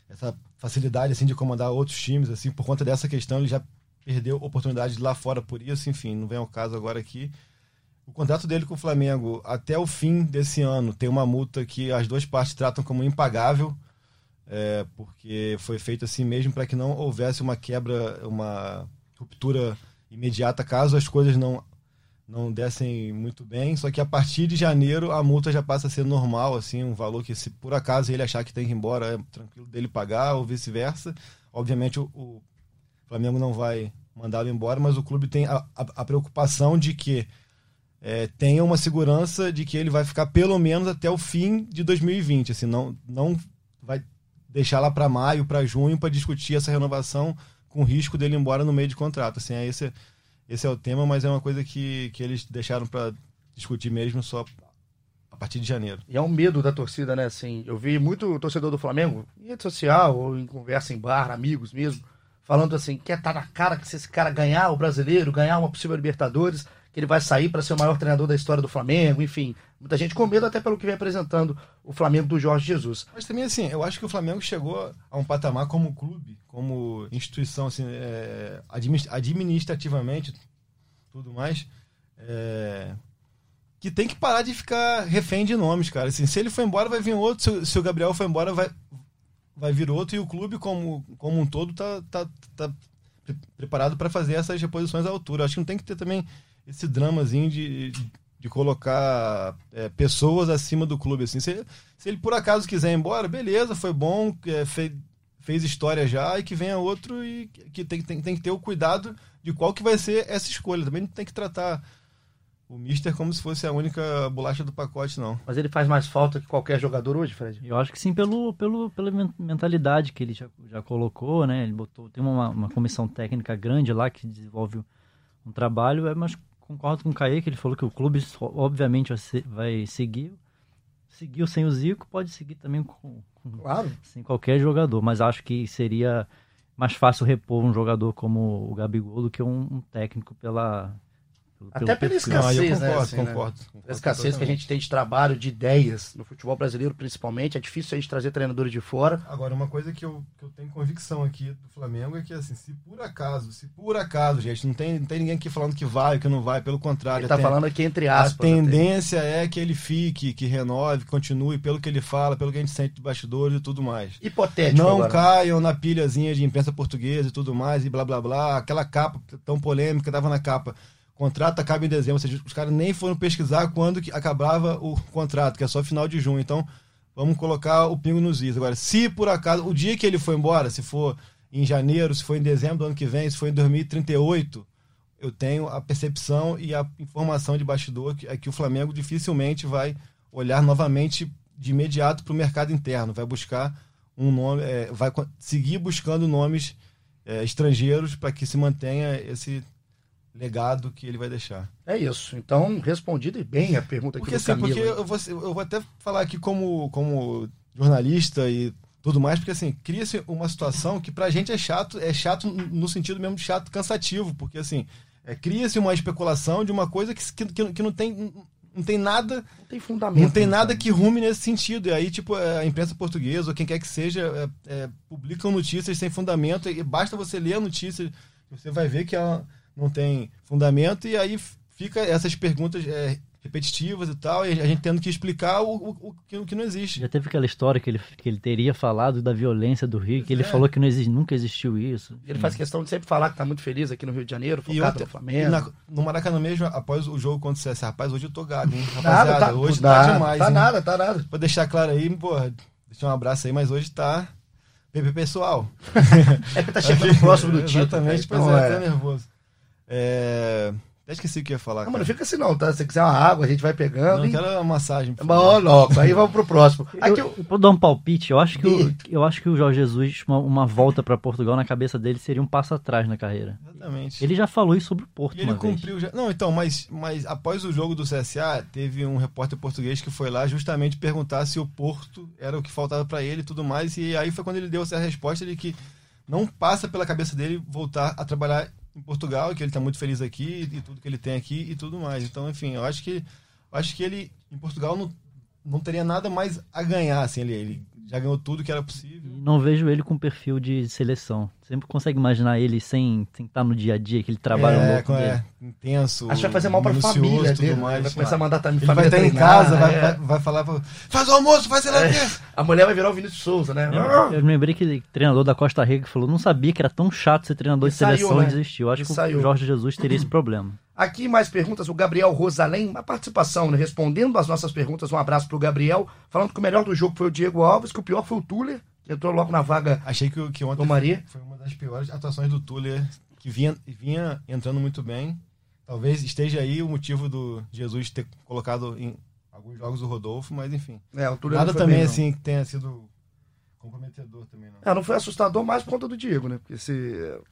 essa facilidade assim de comandar outros times assim por conta dessa questão ele já perdeu oportunidade lá fora por isso, enfim, não vem ao caso agora aqui. O contrato dele com o Flamengo até o fim desse ano tem uma multa que as duas partes tratam como impagável, é, porque foi feito assim mesmo para que não houvesse uma quebra, uma ruptura imediata caso as coisas não não dessem muito bem. Só que a partir de janeiro a multa já passa a ser normal, assim, um valor que se por acaso ele achar que tem que ir embora é tranquilo dele pagar ou vice-versa. Obviamente o, o, Flamengo não vai mandá-lo embora, mas o clube tem a, a, a preocupação de que é, tenha uma segurança de que ele vai ficar pelo menos até o fim de 2020. Assim, não, não vai deixar lá para maio, para junho, para discutir essa renovação com risco dele ir embora no meio de contrato. Assim, é esse, esse é o tema, mas é uma coisa que, que eles deixaram para discutir mesmo só a partir de janeiro. E é um medo da torcida, né? Assim, eu vi muito torcedor do Flamengo, em rede social ou em conversa em bar, amigos mesmo, falando assim, quer estar tá na cara que se esse cara ganhar o brasileiro, ganhar uma possível Libertadores, que ele vai sair para ser o maior treinador da história do Flamengo, enfim. Muita gente com medo até pelo que vem apresentando o Flamengo do Jorge Jesus. Mas também, assim, eu acho que o Flamengo chegou a um patamar como clube, como instituição, assim, é, administrativamente, tudo mais, é, que tem que parar de ficar refém de nomes, cara. Assim, se ele for embora, vai vir outro. Se, se o Gabriel for embora, vai, vai vir outro. E o clube, como, como um todo, tá, tá, tá preparado para fazer essas reposições à altura. Acho que não tem que ter também esse dramazinho de, de colocar é, pessoas acima do clube. Assim. Se, se, ele por acaso quiser ir embora, beleza, foi bom, é, fez, fez história já, e que venha outro e que tem, tem, tem que ter o cuidado de qual que vai ser essa escolha. Também não tem que tratar o Mister como se fosse a única bolacha do pacote, não. Mas ele faz mais falta que qualquer jogador hoje, Fred? Eu acho que sim, pelo, pelo, pela mentalidade que ele já, já colocou, né? Ele botou, tem uma, uma comissão técnica grande lá que desenvolve um trabalho, é, mas concordo com o Caê, que ele falou que o clube obviamente vai seguir. Seguiu sem o Zico, pode seguir também com, com claro. sem qualquer jogador, mas acho que seria mais fácil repor um jogador como o Gabigol do que um, um técnico pela até pela escassez, né? Assim, né? concordo, concordo. A escassez que a gente tem de trabalho, de ideias, no futebol brasileiro principalmente, é difícil a gente trazer treinadores de fora. Agora, uma coisa que eu, que eu tenho convicção aqui do Flamengo é que, assim, se por acaso, se por acaso, gente, não tem, não tem ninguém aqui falando que vai, que não vai, pelo contrário. Ele tá falando aqui entre aspas. A tendência é que ele fique, que renove, que continue, pelo que ele fala, pelo que a gente sente de bastidores e tudo mais. Hipotético Não agora. caiam na pilhazinha de imprensa portuguesa e tudo mais, e blá blá blá, aquela capa tão polêmica, tava na capa contrato acaba em dezembro, ou seja, os caras nem foram pesquisar quando que acabava o contrato, que é só final de junho. Então, vamos colocar o pingo nos is. Agora, se por acaso, o dia que ele foi embora, se for em janeiro, se for em dezembro do ano que vem, se for em 2038, eu tenho a percepção e a informação de bastidor que, é que o Flamengo dificilmente vai olhar novamente de imediato para o mercado interno, vai buscar um nome, é, vai seguir buscando nomes é, estrangeiros para que se mantenha esse legado que ele vai deixar. É isso. Então, respondido e bem a pergunta porque, do assim, Porque eu vou, eu vou até falar aqui como, como jornalista e tudo mais, porque assim, cria-se uma situação que pra gente é chato, é chato no sentido mesmo de chato cansativo, porque assim, é, cria-se uma especulação de uma coisa que, que, que não tem não tem nada. Não tem fundamento. Não tem nada que rume nesse sentido. E aí, tipo, é, a imprensa portuguesa, ou quem quer que seja, é, é, publicam notícias sem fundamento. E basta você ler a notícia, você vai ver que ela não tem fundamento, e aí fica essas perguntas é, repetitivas e tal, e a gente tendo que explicar o, o, o, que, o, que, não existe. Já teve aquela história que ele, que ele teria falado da violência do Rio, que ele é. falou que não existe, nunca existiu isso. Ele faz questão de sempre falar que está muito feliz aqui no Rio de Janeiro, focado no Flamengo. Na, no Maracanã mesmo, após o jogo contra o CS, rapaz, hoje eu tô gago, hein? Rapaziada, nada, tá, hoje tá, tá demais. Tá hein? nada, tá nada. Vou deixar claro aí, pô, deixar um abraço aí, mas hoje tá... PP pessoal. é que tá chegando próximo do título. Exatamente, pois então, é, é, tô nervoso. É... Até esqueci o que ia falar. Não, mas não fica assim não, tá? Se você quiser uma água, a gente vai pegando. Não, e... quero uma massagem. Bom, louco. Aí vamos pro próximo. Aqui eu, eu... eu dar um palpite. Eu acho que, o, eu acho que o Jorge Jesus, uma, uma volta para Portugal na cabeça dele seria um passo atrás na carreira. Exatamente. Ele já falou isso sobre o Porto. E ele cumpriu já. Não, então, mas, mas após o jogo do CSA, teve um repórter português que foi lá justamente perguntar se o Porto era o que faltava para ele e tudo mais. E aí foi quando ele deu essa resposta de que não passa pela cabeça dele voltar a trabalhar em Portugal, que ele está muito feliz aqui e tudo que ele tem aqui e tudo mais. Então, enfim, eu acho que acho que ele em Portugal não, não teria nada mais a ganhar, assim, ele, ele já ganhou tudo que era possível. Não vejo ele com perfil de seleção. Sempre consegue imaginar ele sem, sem estar no dia a dia, aquele trabalho é, louco é, dele. intenso. Acho que vai fazer mal pra família dele. Mais. Vai começar a mandar também ele família vai estar em casa, vai, é. vai, vai, falar, faz o almoço, faz sei lá o é. A mulher vai virar o Vinícius Souza, né? Eu, eu lembrei que o treinador da Costa Rica falou, não sabia que era tão chato ser treinador e de saiu, seleção né? e desistiu. Acho e que saiu. o Jorge Jesus teria esse problema. Aqui mais perguntas, o Gabriel Rosalém, uma participação, né? respondendo às nossas perguntas, um abraço pro Gabriel, falando que o melhor do jogo foi o Diego Alves, que o pior foi o Tuller, entrou logo na vaga Achei que, que ontem foi uma das piores atuações do Tuller, que vinha, vinha entrando muito bem. Talvez esteja aí o motivo do Jesus ter colocado em alguns jogos o Rodolfo, mas enfim. É, o Nada também bem, assim que tenha sido comprometedor também, não. É, não foi assustador mais por conta do Diego, né? Porque se o,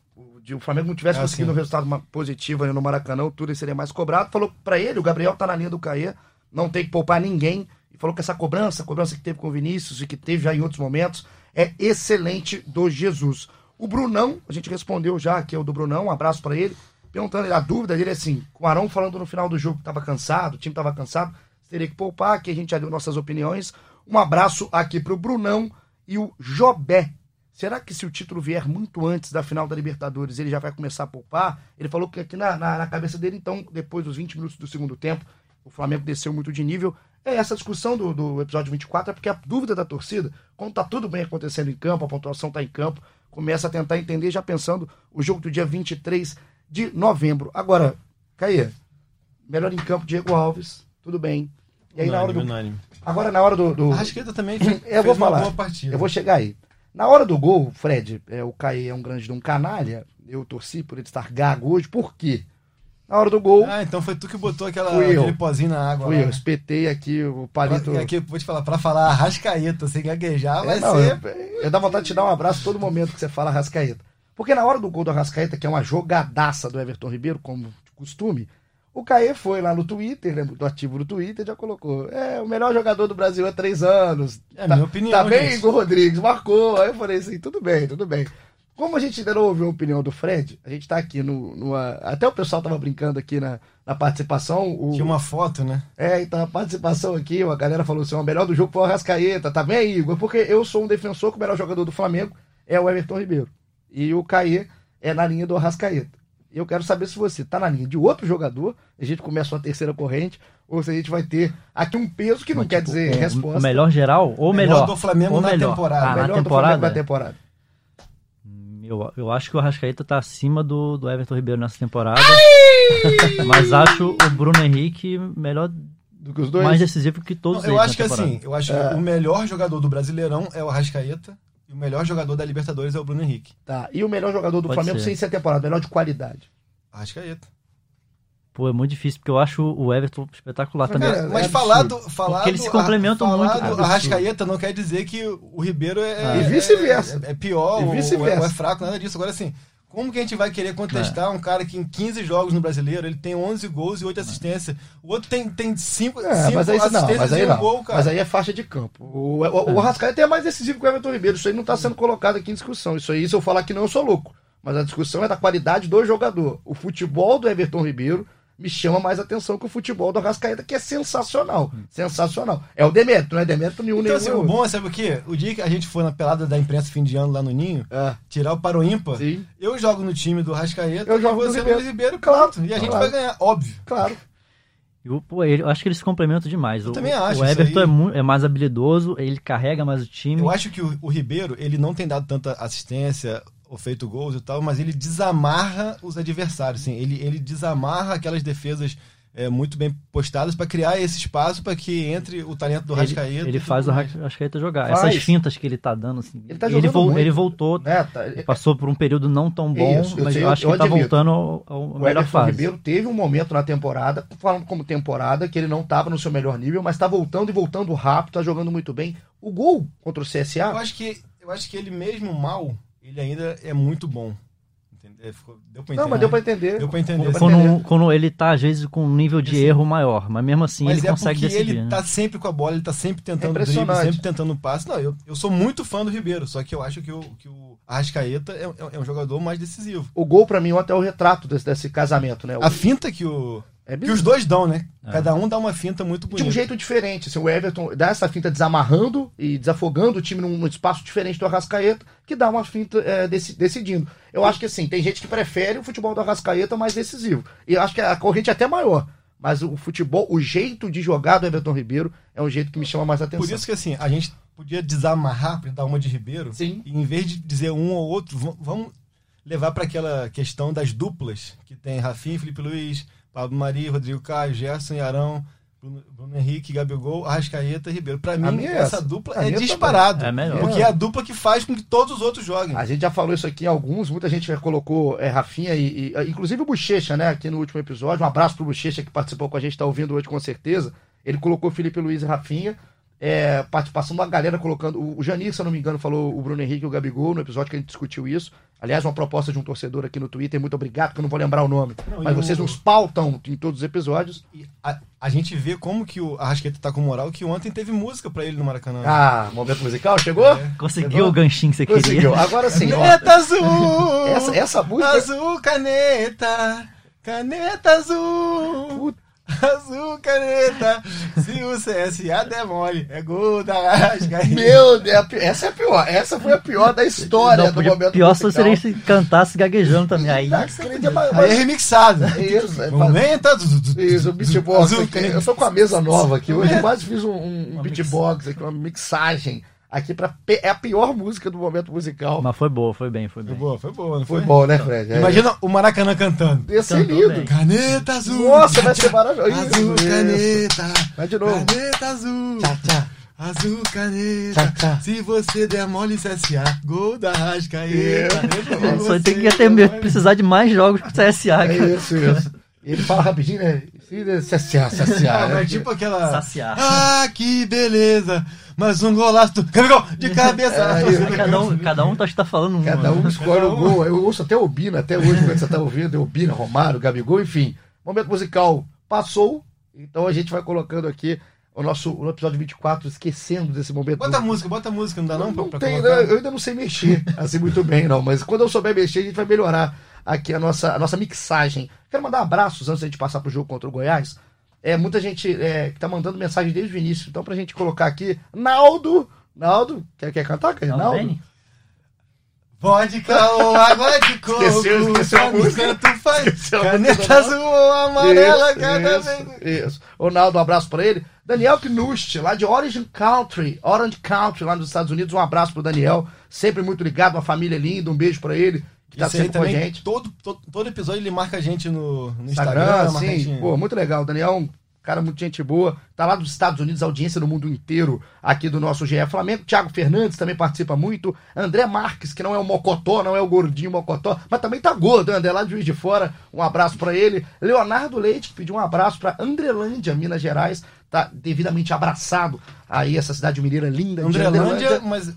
de o Flamengo não tivesse Ah, conseguido sim. um resultado positivo no Maracanã, o Túlio seria mais cobrado. Falou pra ele, o Gabriel tá na linha do Caê, não tem que poupar ninguém. E falou que essa cobrança, a cobrança que teve com o Vinícius e que teve já em outros momentos, é excelente do Jesus. O Brunão, a gente respondeu já, que é o do Brunão, um abraço pra ele, perguntando, a dúvida dele é assim, com o Arão falando no final do jogo que tava cansado, o time tava cansado, teria que poupar, que a gente já deu nossas opiniões. Um abraço aqui pro Brunão e o Jobé. Será que se o título vier muito antes da final da Libertadores, ele já vai começar a poupar? Ele falou que aqui na, na, na cabeça dele, então, depois dos 20 minutos do segundo tempo, o Flamengo desceu muito de nível. É essa discussão do, do episódio 24, é porque a dúvida da torcida, quando tá tudo bem acontecendo em campo, a pontuação tá em campo, começa a tentar entender, já pensando o jogo do dia 23 de novembro. Agora, Caê, melhor em campo, Diego Alves, tudo bem. E aí, na hora Unânime, do. unânime. Agora, na hora do. do... A Rasqueta também fez, Eu vou falar. boa partida. Eu vou chegar aí. Na hora do gol, Fred, é, o Caê é um grande de um canalha. Eu torci por ele estar gago hoje. Por quê? Na hora do gol, Ah, então foi tu que botou aquela, Fui eu. aquele pozinho na água. fui lá, eu, né? espetei aqui o palito. Aqui, vou te falar, pra falar Arrascaeta sem gaguejar, vai É, não, ser. eu, eu dá vontade de te dar um abraço todo momento que você fala Arrascaeta. Porque na hora do gol do Arrascaeta, que é uma jogadaça do Everton Ribeiro, como de costume, o Caê foi lá no Twitter, né, do ativo do Twitter, já colocou. É o melhor jogador do Brasil há três anos. É tá, minha opinião, Tá bem. Igor Rodrigues, marcou. Aí eu falei assim, tudo bem, tudo bem. Como a gente ainda não ouviu a opinião do Fred, a gente tá aqui no. numa- até o pessoal tava brincando aqui na, na participação. O, Tinha uma foto, né? é, então a participação aqui, a galera falou assim: o melhor do jogo foi o Arrascaeta, tá bem Igor? Porque eu sou um defensor que o melhor jogador do Flamengo é o Everton Ribeiro. E o Caê é na linha do Arrascaeta. E eu quero saber se você tá na linha de outro jogador, a gente começa uma terceira corrente, ou se a gente vai ter aqui um peso que não quer dizer O- resposta. O melhor geral ou Melhor melhor? do Flamengo ou na melhor. temporada. Ah, melhor na do Flamengo temporada? na temporada. Eu, eu acho que o Arrascaeta tá acima do, do Everton Ribeiro nessa temporada. mas acho o Bruno Henrique melhor, Do que os dois? mais decisivo que todos Não, eu eles acho que temporada. assim, eu acho que o melhor jogador do Brasileirão é o Arrascaeta e o melhor jogador da Libertadores é o Bruno Henrique. Tá. E o melhor jogador do Pode Flamengo ser. sem ser temporada, melhor de qualidade. Arrascaeta. Pô, é muito difícil, porque eu acho o Everton espetacular Mas, também. cara, Mas é falar do, falar Porque eles do- se complementam falar muito. do Absurdo. Arrascaeta não quer dizer que o Ribeiro é, E vice-versa. é, é pior E ou, ou é fraco, nada disso. Agora, assim, como que a gente vai querer contestar um cara que em 15 jogos no Brasileiro ele tem 11 gols e 8 assistências? O outro tem, tem 5 É, mas aí, não, assistências mas aí e um não. gol, cara. Mas aí é faixa de campo. O, o, o Arrascaeta é mais decisivo que o Everton Ribeiro. Isso aí não está sendo colocado aqui em discussão. Isso aí, se eu falar que não, eu sou louco. Mas a discussão é da qualidade do jogador. O futebol do Everton Ribeiro me chama mais atenção que o futebol do Arrascaeta, que é sensacional. Sensacional. É o demérito, não é demérito nenhum, Então, nenhum. assim, o bom é, sabe o quê? O dia que a gente for na pelada da imprensa fim de ano lá no Ninho, É, tirar o Paro Ímpar, sim, eu jogo no time do Rascaeta Eu jogo e no você Ribeiro. no Ribeiro, Claro, pronto. E a gente claro. vai ganhar, óbvio. claro. E o- pô, ele- eu acho que eles se complementam demais. o, também acho, O Everton é, mu- é mais habilidoso, ele carrega mais o time. Eu acho que o, o Ribeiro, ele não tem dado tanta assistência feito gols e tal, mas ele desamarra os adversários, assim. Ele, ele desamarra aquelas defesas é, muito bem postadas para criar esse espaço para que entre o talento do ele, Rascaeta. ele e faz o. Rascaeta jogar. Faz. Essas fintas que ele tá dando, assim. Ele tá ele, muito. ele voltou, Né? Tá- passou por um período não tão bom, Isso, eu mas sei, eu acho eu que ele tá admito. voltando ao, ao O melhor Everton fase. Ribeiro teve um momento na temporada, falando como temporada, que ele não estava no seu melhor nível, mas está voltando e voltando rápido, tá jogando muito bem. O gol contra o Eu CSA, acho que eu acho que ele mesmo mal, ele ainda é muito bom. Ficou- Deu pra não, entender. mas deu pra entender. Deu pra entender. Quando, entender. quando ele tá, às vezes, com um nível de Assim, erro maior, mas mesmo assim Mas ele é consegue porque decidir. ele né? tá sempre com a bola, ele tá sempre tentando É drible, sempre tentando passe. Não, eu, eu sou muito fã do Ribeiro, só que eu acho que o, que o Arrascaeta é, é- é um jogador mais decisivo. O gol, pra mim, é o retrato desse, desse casamento, né? O- A finta que, o, é que os dois dão, né? Cada um dá uma finta muito de bonita. um jeito diferente. Assim, o Everton dá essa finta desamarrando e desafogando o time num, num espaço diferente do Arrascaeta, que dá uma finta é, deci- decidindo. Eu acho que assim, tem gente que prefere o futebol do Arrascaeta mais decisivo. E eu acho que a corrente é até maior. Mas o futebol, o jeito de jogar do Everton Ribeiro é um jeito que me chama mais atenção. Por isso que assim, a gente podia desamarrar para dar uma de Ribeiro. Sim. E em vez de dizer um ou outro, vamos levar para aquela questão das duplas que tem Rafinha, Felipe Luiz, Pablo Mari, Rodrigo Caio, Gerson e Arão, Bruno, Bruno Henrique, Gabigol, Arrascaeta e Ribeiro. Para mim, é essa essa. dupla A é disparado. É melhor. Porque é a dupla que faz com que todos os outros joguem. A gente já falou isso aqui em alguns, muita gente já colocou é, Rafinha e, e- Inclusive o Bochecha, né? Aqui no último episódio. Um abraço pro Bochecha que participou com a gente, tá ouvindo hoje com certeza. Ele colocou Felipe Luiz e Rafinha. É, participação da galera colocando. O Janir, se eu não me engano, falou o Bruno Henrique e o Gabigol no episódio que a gente discutiu isso. Aliás, uma proposta de um torcedor aqui no Twitter, muito obrigado, que eu não vou lembrar o nome. Não, mas e o- vocês nos pautam em todos os episódios. E a, a gente vê como que o Arrasqueta tá com moral, que ontem teve música pra ele no Maracanã. Ah, momento musical, chegou? Conseguiu Chegou? o ganchinho que você Conseguiu. queria. Agora sim, ó. Caneta azul! Essa, essa música. Azul caneta! Caneta azul! Puta. Azul caneta! Se o CSA der mole, é gol da Arrascaeta. Meu Deus, essa é a pior. Essa foi a pior da história Não, do podia- momento pior se musical. seria se cantasse gaguejando também. Aí, mas- Aí é remixado. É isso, é Momento Isso, o beatbox. Azul. Eu tô com a mesa nova aqui. Hoje eu quase fiz um, um beatbox aqui, uma mixagem. Aqui pra, pe- é a pior música do momento musical. mas foi boa, foi bem, foi Foi bem. boa, foi boa, não Foi foi? bom, né, Fred? É. Imagina o Maracanã cantando. Ia ser Cantou lindo. bem. Caneta azul! Nossa, vai ser maravilhoso. Azul Isso. caneta! Vai de novo. Caneta azul! Tchá, tchá. Azul caneta! Tchá, tchá. Se você der mole CSA, gol da Rascaeta! Se Só você tem que der ter medo, mole- precisar de mais jogos pro CSA. É cara. isso, isso. Ele fala rapidinho, né? CSA, Ah, CSA. mas tipo aquela. Saciar. Ah, que beleza! Mais um golaço do. Gabigol, de cabeça! É, Aí cada um, cada um tá, tá falando um. Cada um né? escolhe o gol. Eu ouço até o Bina, até hoje, quando você tá ouvindo, o Bina, Romário, Gabigol, enfim. Momento musical passou, então a gente vai colocando aqui o nosso o episódio 24, esquecendo desse momento. Bota a música, bota a música, não dá não? Não, não tem, colocar? né? eu ainda não sei mexer assim muito bem, não. Mas quando eu souber mexer, a gente vai melhorar aqui a nossa, a nossa mixagem. Quero mandar abraços antes da gente passar pro jogo contra o Goiás. É, muita gente é, que tá mandando mensagem desde o início. Então, pra gente colocar aqui, Naldo. Naldo, quer, quer cantar? Quer? Naldo? Beni? Vodka ou água de coco, Esqueceu, esqueceu a música. tanto faz. Esqueceu a Caneta música, azul ou amarela, Isso, cada isso, vez. Isso. Ronaldo, um abraço pra ele. Daniel Knust, lá de Orange Country, Orange Country, lá nos Estados Unidos. Um abraço pro Daniel, sempre muito ligado, uma família linda. Um beijo pra ele, que tá sempre com a gente. Todo, todo, todo episódio ele marca a gente no, no Instagram. Instagram, sim. gente- Pô, muito legal. O Daniel é um cara muito gente boa. Tá lá dos Estados Unidos, audiência no mundo inteiro aqui do nosso GE Flamengo. Thiago Fernandes também participa muito. André Marques, que não é o Mocotó, não é o gordinho Mocotó, mas também tá gordo? André lá de Juiz de Fora. Um abraço pra ele. Leonardo Leite, que pediu um abraço pra Andrelândia, Minas Gerais. Tá devidamente abraçado aí, essa cidade mineira linda de Andrelândia, mas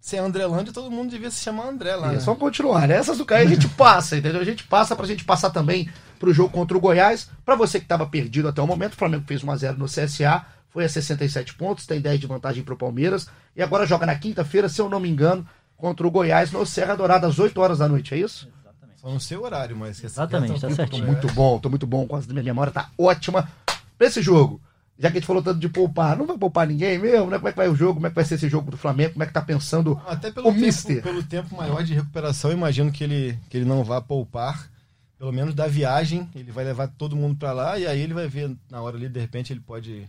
se é Andrelândia, todo mundo devia se chamar André lá. é, né? só continuar. Essas do Caio a gente passa, entendeu? A gente passa pra gente passar também pro jogo contra o Goiás. Pra você que tava perdido até o momento, o Flamengo fez 1x0 no CSA, foi a 67 pontos, tem 10 de vantagem pro Palmeiras. E agora joga na quinta-feira, se eu não me engano, contra o Goiás no Serra Dourada, às 8 horas da noite, é isso? Só não sei o horário, mas... Exatamente, tá Tô certinho. muito bom, tô muito bom, com a minha memória tá ótima. Pra esse jogo, já que a gente falou tanto de poupar, não vai poupar ninguém mesmo, né? Como é que vai o jogo, como é que vai ser esse jogo do Flamengo, como é que tá pensando Até pelo o tempo, Mister? pelo tempo maior de recuperação, imagino que ele, que ele não vá poupar. Pelo menos da viagem, ele vai levar todo mundo para lá e aí ele vai ver na hora ali, de repente ele pode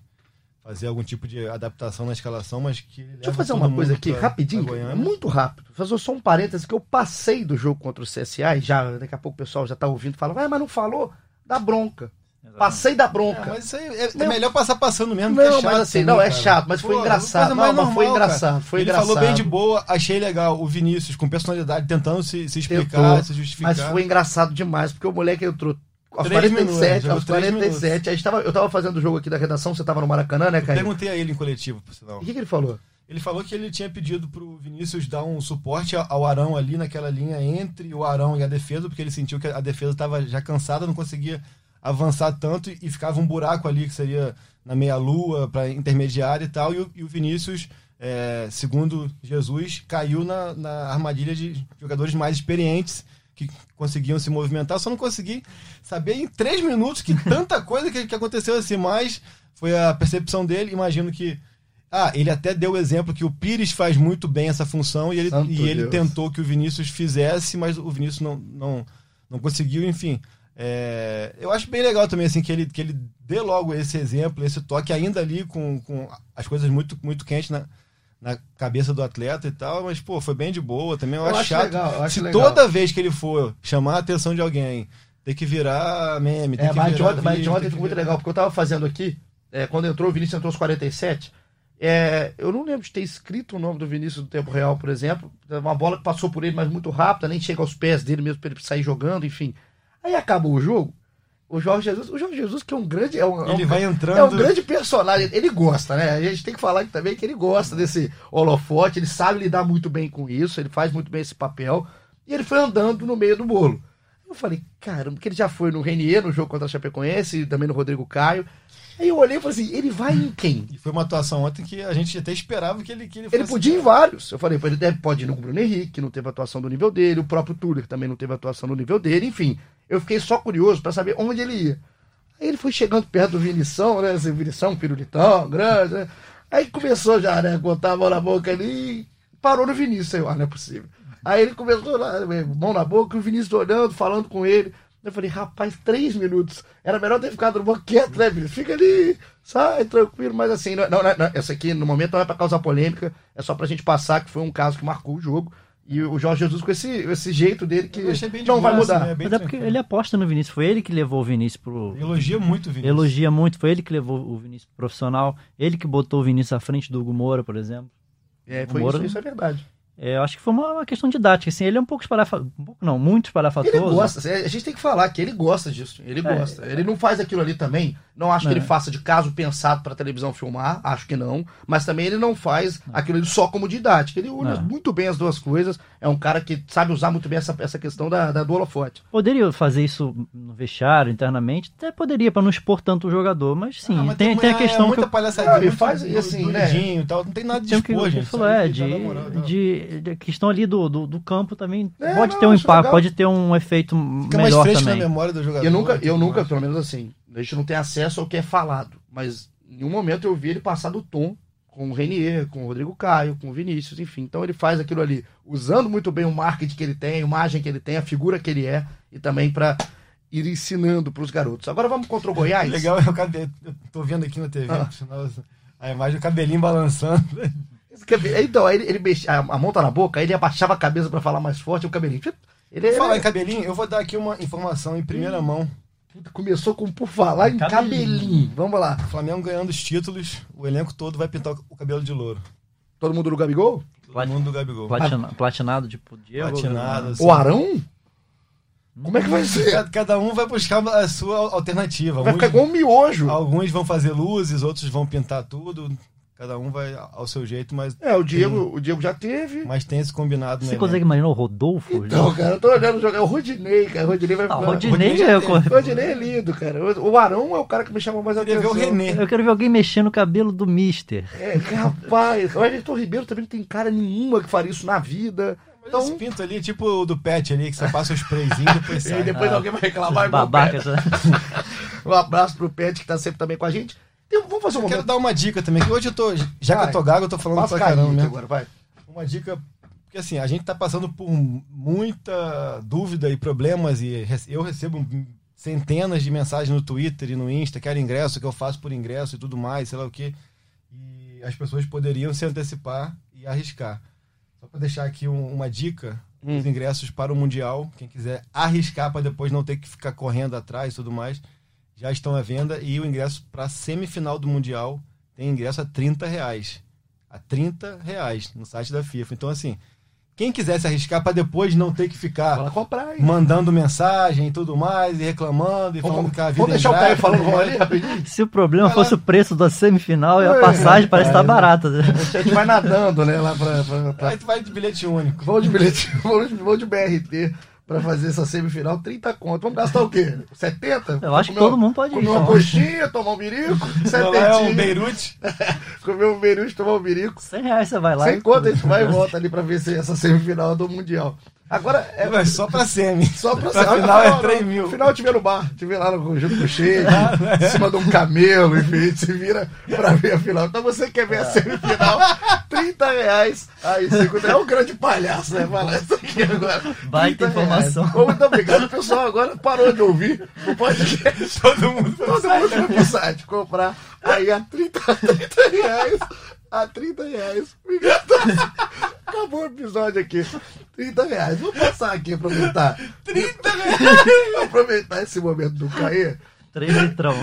fazer algum tipo de adaptação na escalação, mas que ele Deixa eu fazer uma coisa aqui, pra- rapidinho, pra muito rápido. Fazer só um parêntese que eu passei do jogo contra o CSA e já, daqui a pouco o pessoal já tá ouvindo e fala, vai, mas não falou da bronca. Passei da É, bronca. mas isso aí é, é melhor passar passando mesmo, porque Não, é chato mas assim, também, não, é cara. chato, mas foi Pô, engraçado. Não, mas foi normal, cara. engraçado, foi ele engraçado. falou bem de boa, achei legal. O Vinícius, com personalidade, tentando se, se explicar, Tentou, se justificar. Mas foi engraçado demais, porque o moleque entrou aos Três 47, minutos, aos três 47. A gente tava, eu tava fazendo o jogo aqui da redação, você tava no Maracanã, né, Caio? perguntei a ele em coletivo, por sinal. O que, que ele falou? Ele falou que ele tinha pedido pro Vinícius dar um suporte ao Arão ali naquela linha entre o Arão e a defesa, porque ele sentiu que a defesa estava já cansada, não conseguia avançar tanto e ficava um buraco ali que seria na meia-lua, para intermediária e tal. E o, e o Vinícius, é, segundo Jesus, caiu na, na armadilha de jogadores mais experientes que conseguiam se movimentar. Só não consegui saber em três minutos que tanta coisa que, que aconteceu assim, mas foi a percepção dele. Imagino que. Ah, ele até deu o exemplo que o Pires faz muito bem essa função e ele, Santo e ele Deus. tentou que o Vinícius fizesse, mas o Vinícius não, não, não conseguiu, enfim. É, eu acho bem legal também assim que ele, que ele dê logo esse exemplo, esse toque ainda ali com, com as coisas muito, muito quentes na, na cabeça do atleta e tal, mas pô, foi bem de boa também. Eu, Eu acho acho chato. legal, eu acho Se legal. toda vez que ele for chamar a atenção de alguém, tem que virar meme, tem É, que mas de virar ontem, mas de ontem que muito legal, porque eu tava fazendo aqui, é, quando entrou o Vinícius, entrou aos 47. É, eu não lembro de ter escrito o nome do Vinícius do tempo real, por exemplo. Uma bola que passou por ele, mas muito rápida, nem chega aos pés dele mesmo para ele sair jogando, enfim. Aí acabou o jogo. O Jorge Jesus, o Jorge Jesus que é um grande, é um, é Ele um- vai entrando. é um grande personagem. Ele gosta, né? A gente tem que falar também que ele gosta desse holofote, ele sabe lidar muito bem com isso, ele faz muito bem esse papel. E ele foi andando no meio do bolo. Eu falei, caramba, porque ele já foi no Renier, no jogo contra a Chapecoense, e também no Rodrigo Caio. Aí eu olhei e falei assim, ele vai em quem? E foi uma atuação ontem que a gente até esperava que ele que ele, Ele fosse- podia ir em vários. Eu falei, ele deve, pode ir no Bruno Henrique, que não teve atuação do nível dele, o próprio Tuller também não teve atuação do nível dele, enfim. Eu fiquei só curioso pra saber onde ele ia. Aí ele foi chegando perto do Vinição, né? Esse Vinição, pirulitão, grande, né? Aí começou já, né? Botar a mão na boca ali e parou no Vinícius. Eu, ah, não é possível. Aí ele começou lá, mão na boca, o Vinícius olhando, falando com ele. Eu falei, rapaz, três minutos. Era melhor ter ficado no banco quieto, né, Vinícius? Fica ali, sai, tranquilo, mas assim, não, não, não, essa aqui no momento não é pra causar polêmica, é só pra gente passar que foi um caso que marcou o jogo. E o Jorge Jesus com esse, esse jeito dele que Eu achei bem de não vai boa, mudar. né? Mas é porque ele aposta no Vinícius. Foi ele que levou o Vinícius pro. Elogia muito o Vinícius. Elogia muito. Foi ele que levou o Vinícius pro profissional. Ele que botou o Vinícius à frente do Hugo Moura, por exemplo. É, foi Moura- isso, isso é verdade. É, eu acho que foi uma, uma questão didática. Assim, ele é um pouco espalhafatoso. Não, muito espalhafatoso. Ele gosta, a gente tem que falar que ele gosta disso. Ele É. gosta. Ele não faz aquilo ali também. Não acho que É. ele faça de caso pensado pra televisão filmar, acho que não. Mas também ele não faz aquilo ali só como didática. Ele usa É. muito bem as duas coisas. É um cara que sabe usar muito bem essa, essa questão da, da do holofote. Poderia fazer isso no vestiário, internamente. Até poderia, pra não expor tanto o jogador. Mas sim, Ah, mas tem, tem a é questão que muita eu palhaçadinha. Não, e muito faz- e assim, né? tal, não tem nada de que expor, ele gente. falou, é, de, de, de questão ali do, do, do campo também. É, pode não, ter um acho impacto, legal. pode ter um efeito Fica mais melhor fresco também. na memória do jogador. Eu nunca, e eu nunca, mais. pelo menos assim, a gente não tem acesso ao que é falado. Mas em um momento eu vi ele passar do tom com o Renier, com o Rodrigo Caio, com o Vinícius, enfim. Então ele faz aquilo ali, usando muito bem o marketing que ele tem, a imagem que ele tem, a figura que ele é, e também pra ir ensinando pros garotos. Agora vamos contra o Goiás. Legal é o cabelo. Eu tô vendo aqui na TV, Ah. a imagem do cabelinho balançando. Então, aí ele, ele mexia, a, mão tá na boca, aí ele abaixava a cabeça pra falar mais forte, o cabelinho. Ele, falar em cabelinho, eu vou dar aqui uma informação em primeira mão. começou com por falar em Cabelinho. cabelinho. Vamos lá. O Flamengo ganhando os títulos, o elenco todo vai pintar o cabelo de louro. Todo mundo do Gabigol? Todo Plat- mundo do Gabigol. Platina- platinado, tipo, Diego. Platinado, assim. O Arão? Como é que vai ser? Cada, cada um vai buscar a sua alternativa. Vai Alguns, ficar igual um miojo. alguns vão fazer luzes, outros vão pintar tudo. Cada um vai ao seu jeito, mas, É, o Diego, o Diego já teve. mas tem esse combinado Você no consegue imaginar o Rodolfo? Então, cara, eu tô olhando jogar. É o Rodinei, cara. O Rodinei vai Ah, o ficar- Rodinei Rodinei é O Rodinei é lindo, cara. O Arão é o cara que me chama mais a Eu queria ver atenção. o René. Eu quero ver alguém mexendo o cabelo do Mister. É, rapaz. O Everton Ribeiro também não tem cara nenhuma que faria isso na vida. Mas esse Então, pinto ali, tipo o do pet ali, que você passa o sprayzinho e depois e depois Ah. alguém vai reclamar. Babaca. Pet. Um abraço pro Pet, que tá sempre também com a gente. Tem- vamos fazer um Eu quero dar uma dica também, que hoje eu tô. Já que Vai. eu tô gago, eu tô falando pra caramba mesmo. agora, vai. Uma dica. Porque assim, a gente tá passando por muita dúvida e problemas, e eu recebo centenas de mensagens no Twitter e no Insta, quero ingresso, que eu faço por ingresso e tudo mais, sei lá o quê. E as pessoas poderiam se antecipar e arriscar. Só para deixar aqui um- uma dica, Hum. os ingressos para o Mundial, quem quiser arriscar para depois não ter que ficar correndo atrás e tudo mais, já estão à venda. E o ingresso para a semifinal do Mundial tem ingresso a 30 reais. A 30 reais no site da FIFA. Então, assim, quem quiser se arriscar para depois não ter que ficar comprar mandando mensagem e tudo mais, e reclamando, e falando Vamos, que a vida vamos é deixar o Caio falando ali rapidinho. Se o problema Vai fosse lá. o preço da semifinal e a É, passagem, parece estar rapaz. barata. né? A gente vai nadando, né, lá pra... pra, pra... Aí tu vai de bilhete único. Vamos de bilhete, de, vamos de BRT pra fazer essa semifinal, 30 conto. Vamos gastar o quê? 70? Eu acho que Comer- todo mundo pode ir. Comer uma então. coxinha, tomar um birico, Lá é o setentinho. Beirute. Comer um birico, tomar um birico. 100 reais você vai lá. Sem e- conta, a gente vai e volta ali pra ver se essa semifinal do Mundial. Agora, é É só pra semi. só pra, Pra ser- final é não, 3 não, mil. No final tiver no bar, tiver lá no junto com o Sheik, em cima de um camelo, enfim, se vira pra ver a final. Então você quer ver a semifinal, 30 reais. Aí, segundo, é um grande palhaço, né? Falar isso aqui agora. Baita 30 reais. informação. Ô, Muito obrigado, pessoal agora parou de ouvir o podcast. Todo mundo foi Todo mundo foi pro site comprar aí a 30, 30 reais. A 30 reais. Obrigado. Acabou o episódio aqui. 30 reais. Vou passar aqui, aproveitar. 30 reais. Aproveitar esse momento do Caê. 3 litrão.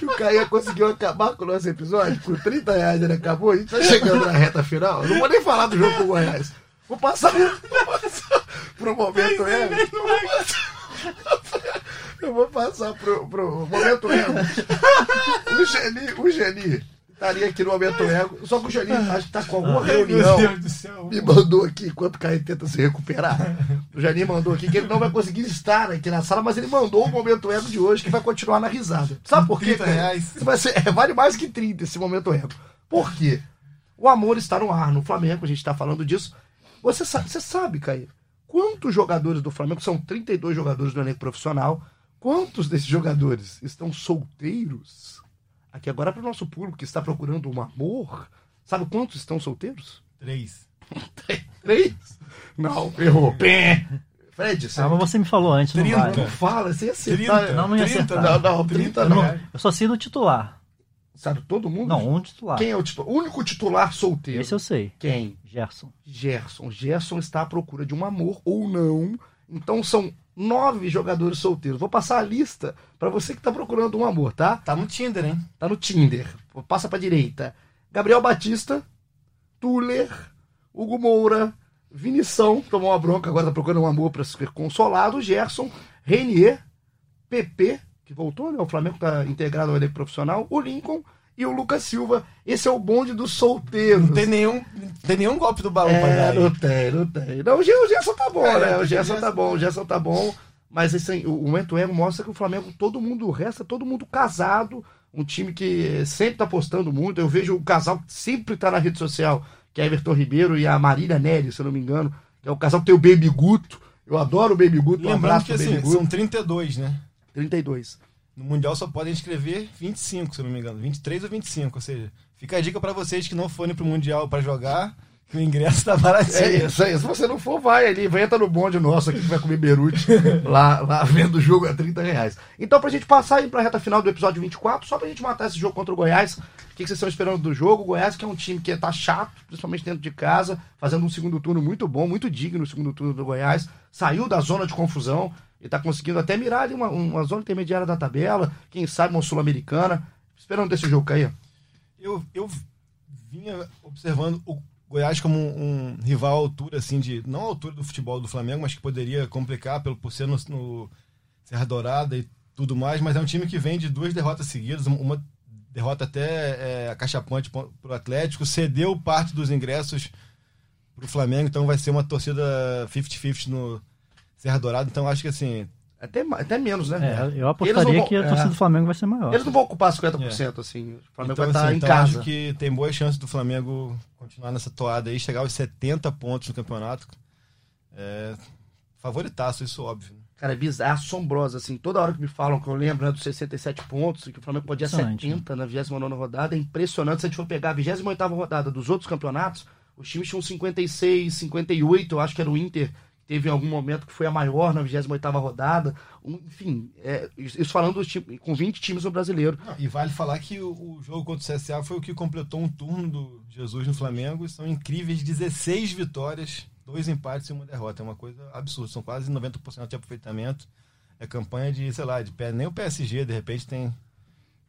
Que o Caê conseguiu acabar com o nosso episódio. Com 30 reais ele acabou. A gente tá chegando na reta final. Não vou nem falar do jogo com o Goiás. Vou passar, vou passar pro momento é. Eu vou passar pro, pro momento ego. O Geni, o Geni estaria aqui no momento ego. Só que o Geni acho que tá com alguma reunião. Meu Deus do céu. Me mandou aqui, enquanto o Caio tenta se recuperar. O Janinho mandou aqui que ele não vai conseguir estar aqui na sala, mas ele mandou o momento ego de hoje que vai continuar na risada. Sabe por quê? 30 Caio? reais. Vai ser- é, vale mais que 30 esse momento ego. Por quê? O amor está no ar, no Flamengo, a gente está falando disso. Você sabe, você sabe, Caio, quantos jogadores do Flamengo, são 32 jogadores do elenco profissional, quantos desses jogadores estão solteiros? Aqui agora para o nosso público que está procurando um amor, sabe quantos estão solteiros? Três. Três? Não, errou. Pé. Fred, Ah, sabe? mas você me falou antes, não 30. vale. Não fala, você ia acertar. 30. Não, não ia 30, acertar. Não, não, 30 não. Eu só sei do titular. Sabe todo mundo? Não, um titular. Quem é o titular? O único titular solteiro. Esse eu sei. Quem? Gerson. Gerson. Gerson está à procura de um amor ou não. Então são nove jogadores solteiros. Vou passar a lista para você que está procurando um amor, tá? Tá no Tinder, hein? Tá no Tinder. Passa pra direita. Gabriel Batista, Tuller, Hugo Moura, Vinição, tomou uma bronca, agora tá procurando um amor para ser consolado, Gerson, Renier, PP, que voltou, né? O Flamengo tá integrado ao elenco profissional, o Lincoln e o Lucas Silva. Esse é o bonde dos solteiros. Não tem nenhum, não tem nenhum golpe do balão pra É, dar. não tem, não tem. Não, o Ge- o Gerson tá bom, É, né? O Gerson tá bom, o Gerson tá bom. Mas esse, o, momento ego mostra que o Flamengo, todo mundo, o resto é todo mundo casado. Um time que sempre tá postando muito. Eu vejo o casal que sempre tá na rede social, que é Everton Ribeiro e a Marília Nery, se eu não me engano. É o casal que tem o Baby Guto. Eu adoro o Baby Guto. Um Lembrando abraço que assim, Baby Guto. são 32, né? 32. No Mundial só podem inscrever 25, se não me engano. 23 ou 25. Ou seja, fica a dica pra vocês que não forem pro Mundial pra jogar, que o ingresso tá baratinho. É isso aí. Se você não for, vai ali. Vai entrar no bonde nosso aqui que vai comer berute lá, lá vendo o jogo a 30 reais. Então, pra gente passar aí pra reta final do episódio 24, só pra gente matar esse jogo contra o Goiás, o que, que vocês estão esperando do jogo? O Goiás, que é um time que tá chato, principalmente dentro de casa, fazendo um segundo turno muito bom, muito digno o segundo turno do Goiás. Saiu da zona de confusão e tá conseguindo até mirar ali uma, uma zona intermediária da tabela, quem sabe uma sul-americana. Esperando desse jogo, Caio. Eu, eu vinha observando o Goiás como um, um rival à altura, assim, de. Não à altura do futebol do Flamengo, mas que poderia complicar pelo, por ser no, no Serra Dourada e tudo mais, mas é um time que vem de duas derrotas seguidas, uma derrota até é, acachapante pro pro Atlético, cedeu parte dos ingressos pro Flamengo, então vai ser uma torcida 50-50 no Serra Dourada, então acho que assim, Até, até menos, né? É, eu apostaria vão- que a torcida é. do Flamengo vai ser maior. Eles não vão ocupar 50%, assim. O Flamengo Então, vai estar assim, em então casa. acho que tem boas chances do Flamengo continuar nessa toada aí, chegar aos 70 pontos no campeonato. É, favoritaço, isso óbvio. né? Cara, é bizarro, é assombroso, assim. Toda hora que me falam que eu lembro né, dos 67 pontos, que o Flamengo podia Impressionante, 70 na 29 rodada, é impressionante. Se a gente for pegar a 28 rodada dos outros campeonatos, os times tinham 56, 58, eu acho que era o Inter, teve em algum momento que foi a maior na 28 rodada. Enfim, é, isso falando com 20 times no brasileiro. Não, e vale falar que o, o jogo contra o CSA foi o que completou um turno do Jesus no Flamengo. e São incríveis 16 vitórias, dois empates e uma derrota. É uma coisa absurda. São quase 90% de aproveitamento. É campanha de, sei lá, de pé. Nem o PSG, de repente, tem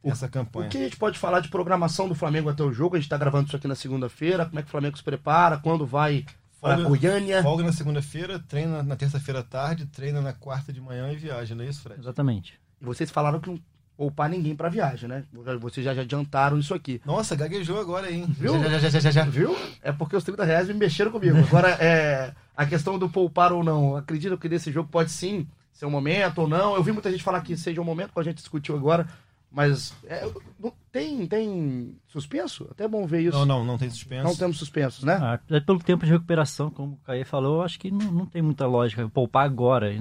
essa campanha. O que a gente pode falar de programação do Flamengo até o jogo? A gente está gravando isso aqui na segunda-feira. Como é que o Flamengo se prepara? Quando vai Folga- Goiânia? Folga na segunda-feira, treina na terça-feira à tarde, treina na quarta de manhã e viaja, não é isso, Fred? Exatamente. E vocês falaram que não poupar ninguém para viagem, né? Vocês já, já adiantaram isso aqui. Nossa, gaguejou agora, hein? Viu? Já, já, já, já, já, já. Viu? É porque os 30 reais me mexeram comigo. Agora, é, a questão do poupar ou não. Acredito que nesse jogo pode sim ser um momento ou não. Eu vi muita gente falar que seja um momento, como a gente discutiu agora. Mas é, tem, tem suspenso? Até é bom ver isso. Não, não, não tem suspenso. Não temos suspensos, né? Ah, é pelo tempo de recuperação, como o Caê falou, eu acho que não, não tem muita lógica poupar agora,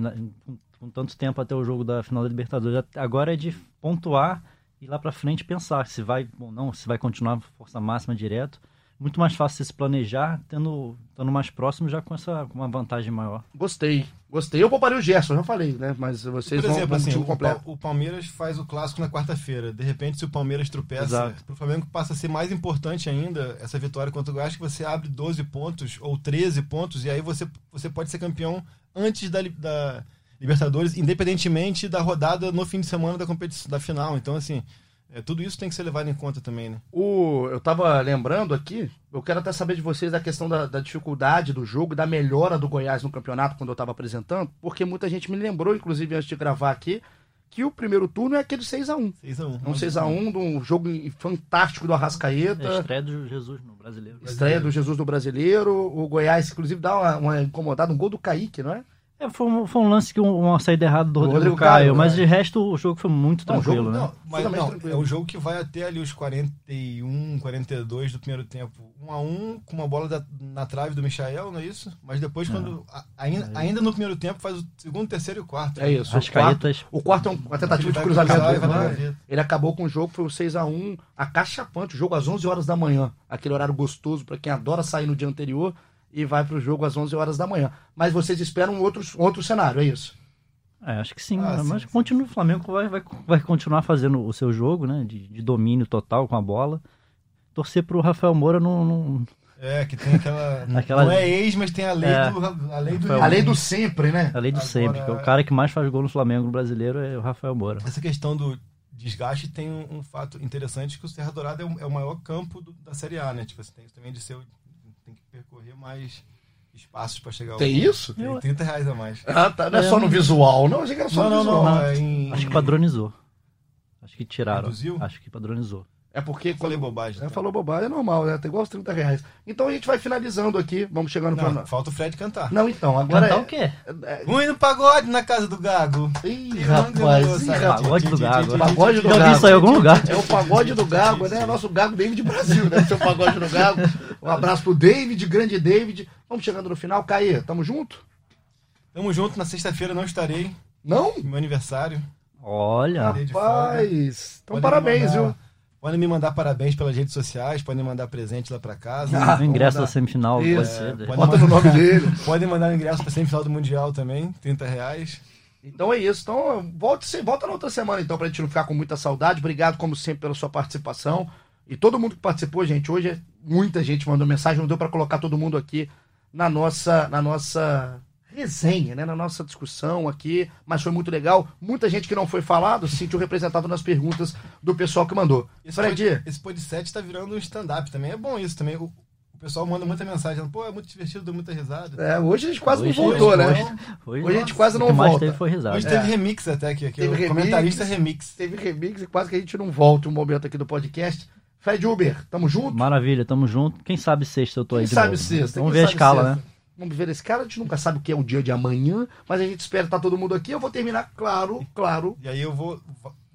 com, com tanto tempo até o jogo da final da Libertadores. Agora é de pontuar e lá pra frente pensar se vai ou não, se vai continuar força máxima direto. Muito mais fácil se planejar, tendo, estando mais próximo já com essa com uma vantagem maior. Gostei. Gostei. Eu pouparei o Gerson, já falei, né? Mas vocês Por vão, exemplo, vão assim, o, completo. O Palmeiras faz o clássico na quarta-feira. De repente, se o Palmeiras tropeça, Exato. pro Flamengo passa a ser mais importante ainda essa vitória contra o Goiás, que você abre 12 pontos ou 13 pontos, e aí você, você pode ser campeão antes da, da Libertadores, independentemente da rodada no fim de semana da competição, da final. Então, assim, é, tudo isso tem que ser levado em conta também, né? O, eu tava lembrando aqui, eu quero até saber de vocês da questão da, da dificuldade do jogo, da melhora do Goiás no campeonato quando eu tava apresentando, porque muita gente me lembrou, inclusive antes de gravar aqui, que o primeiro turno é aquele 6x1. 6x1. É um 6x1 de um jogo fantástico do É a Arrascaeta. estreia do Jesus no brasileiro. Estreia do Jesus do Brasileiro. O Goiás, inclusive, dá uma, uma incomodada, um gol do Kaique, não é? É, foi, um, foi um lance que um- uma saída errada do Rodrigo, Rodrigo Caio, Caio, mas né? de resto o jogo foi muito Não, tranquilo, jogo né? Não, mas não, tranquilo. é um jogo que vai até ali os 41, 42 do primeiro tempo. 1 a 1 com uma bola da- na trave do Michael, não é isso? Mas depois, quando. a- ainda, ainda no primeiro tempo, faz o segundo, terceiro e o quarto. É isso. O quarto, Rascaetas, o quarto é um- uma tentativa Ele de cruzamento. e né? gaveta. Ele acabou com o jogo, foi o 6x1, acachapante, o jogo às 11 horas da manhã. Aquele horário gostoso pra quem adora sair no dia anterior e vai pro jogo às 11 horas da manhã. Mas vocês esperam um outro, outro cenário, é isso? É, acho que sim, Ah, né? sim, mas sim. continua, o Flamengo vai, vai, vai continuar fazendo o seu jogo, né? De, de domínio total com a bola. Torcer pro Rafael Moura não. não- É, que tem aquela. Aquela- Não é ex, mas tem a lei É. do. A lei do. A lei do sempre, né? a lei do Agora- sempre, que é o cara que mais faz gol no Flamengo no brasileiro é o Rafael Moura. Essa questão do desgaste tem um, um fato interessante que o Serra Dourada é o, é o maior campo do- da Série A, né? Tipo, você tem isso também de ser. Tem que percorrer mais espaços pra chegar ao. Tem isso? Tem 30 reais a mais. Ah, tá. Não é É, só no não- visual, não. Achei que era só Não, no não, visual. não. é em- Acho que padronizou. Acho que tiraram. Reduziu? Acho que padronizou. É porque. Falei quando- bobagem. É, tá? falou bobagem, é normal, né? Tem igual os 30 reais. Então a gente vai finalizando aqui. Vamos chegando Não, pra. falta o Fred cantar. Não, então, agora. Cantar é- o quê? é- Ruim no pagode na casa do Gago. Ih, rapaz, ih. Pagode do Gago. Pagode do Eu vi Gago. isso aí em algum lugar. É o pagode do Gago, né? Nosso Gago David Brasil, né? Seu pagode do Gago. Um abraço pro David, grande David. Vamos chegando no final. Caê, tamo junto? Tamo junto, na sexta-feira não estarei. Não? Meu aniversário. Olha. Rapaz. Então Podem parabéns, mandar- viu? Podem me mandar parabéns pelas redes sociais, podem mandar presente lá pra casa. Ah, o ingresso vamos da semifinal Isso. pode ser. pode- Bota no nome dele. Podem mandar ingresso pra semifinal do Mundial também, 30 reais. Então é isso. Então volte, se- volta na outra semana então pra gente não ficar com muita saudade. Obrigado como sempre pela sua participação. E todo mundo que participou, gente, hoje é- muita gente mandou mensagem, não deu pra colocar todo mundo aqui na nossa na nossa resenha, né, na nossa discussão aqui, mas foi muito legal. Muita gente que não foi falado se sentiu representado nas perguntas do pessoal que mandou. Esse, Fred, pod, esse podcast tá virando um stand-up também. É bom isso também. O, o pessoal manda muita mensagem. Pô, é muito divertido, deu muita risada. é, hoje a gente quase Hoje- não voltou, hoje- né? hoje- Hoje a gente quase não mais volta. teve foi risada. Hoje É. teve remix até aqui. aqui Teve o remix. comentarista remix. Teve remix e quase que a gente não volta um momento aqui do podcast. Fred Uber, tamo junto? Maravilha, tamo junto. Quem sabe sexta eu tô aí Quem de sabe novo. né? sexta? Vamos quem ver a escala, sexta? né? Vamos ver esse cara, a gente nunca sabe o que é o dia de amanhã, mas a gente espera estar todo mundo aqui. Eu vou terminar, claro, claro. E aí eu vou.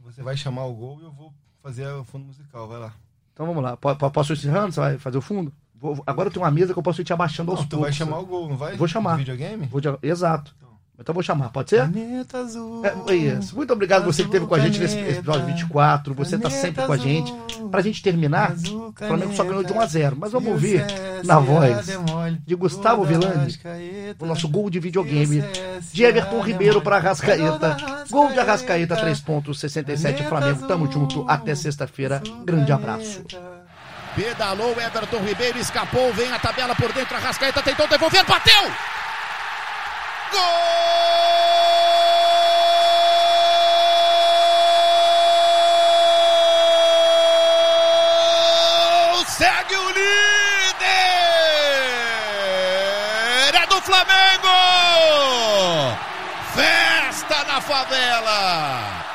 Você vai chamar o gol e eu vou fazer o fundo musical. Vai lá. Então vamos lá. Po- po- Posso ir encerrando? Você vai fazer o fundo? Vou- agora eu tenho uma mesa que eu posso ir te abaixando aos Não, tu poucos. vai chamar o gol, não vai? Vou chamar. Videogame? Vou te- Exato. Então vou chamar, pode ser? Caneta azul. É, é isso. Muito obrigado você que esteve com a gente nesse episódio 24. Você tá sempre com a gente. Pra gente terminar, o Flamengo só ganhou de 1 a 0 Mas vamos ouvir na voz de Gustavo Villani o nosso gol de videogame de Everton Ribeiro para Arrascaeta. Gol de Arrascaeta, 3 pontos, 67 Flamengo. Tamo junto, até sexta-feira. Grande abraço. Pedalou Everton Ribeiro, escapou, vem a tabela por dentro, a Rascaeta tentou devolver, bateu! Gol! Segue o líder! É do Flamengo! Festa na favela!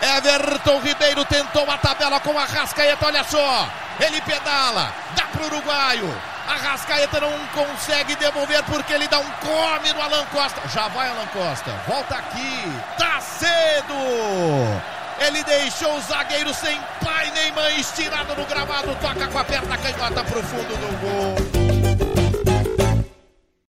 Everton Ribeiro tentou a tabela com a Rascaeta, olha só. Ele pedala, dá pro uruguaio. A Rascaeta não consegue devolver porque ele dá um come no Alan Costa. Já vai Alan Costa, volta aqui. Tá cedo. Ele deixou o zagueiro sem pai nem mãe estirado no gramado, toca com a perna canhota pro fundo do gol.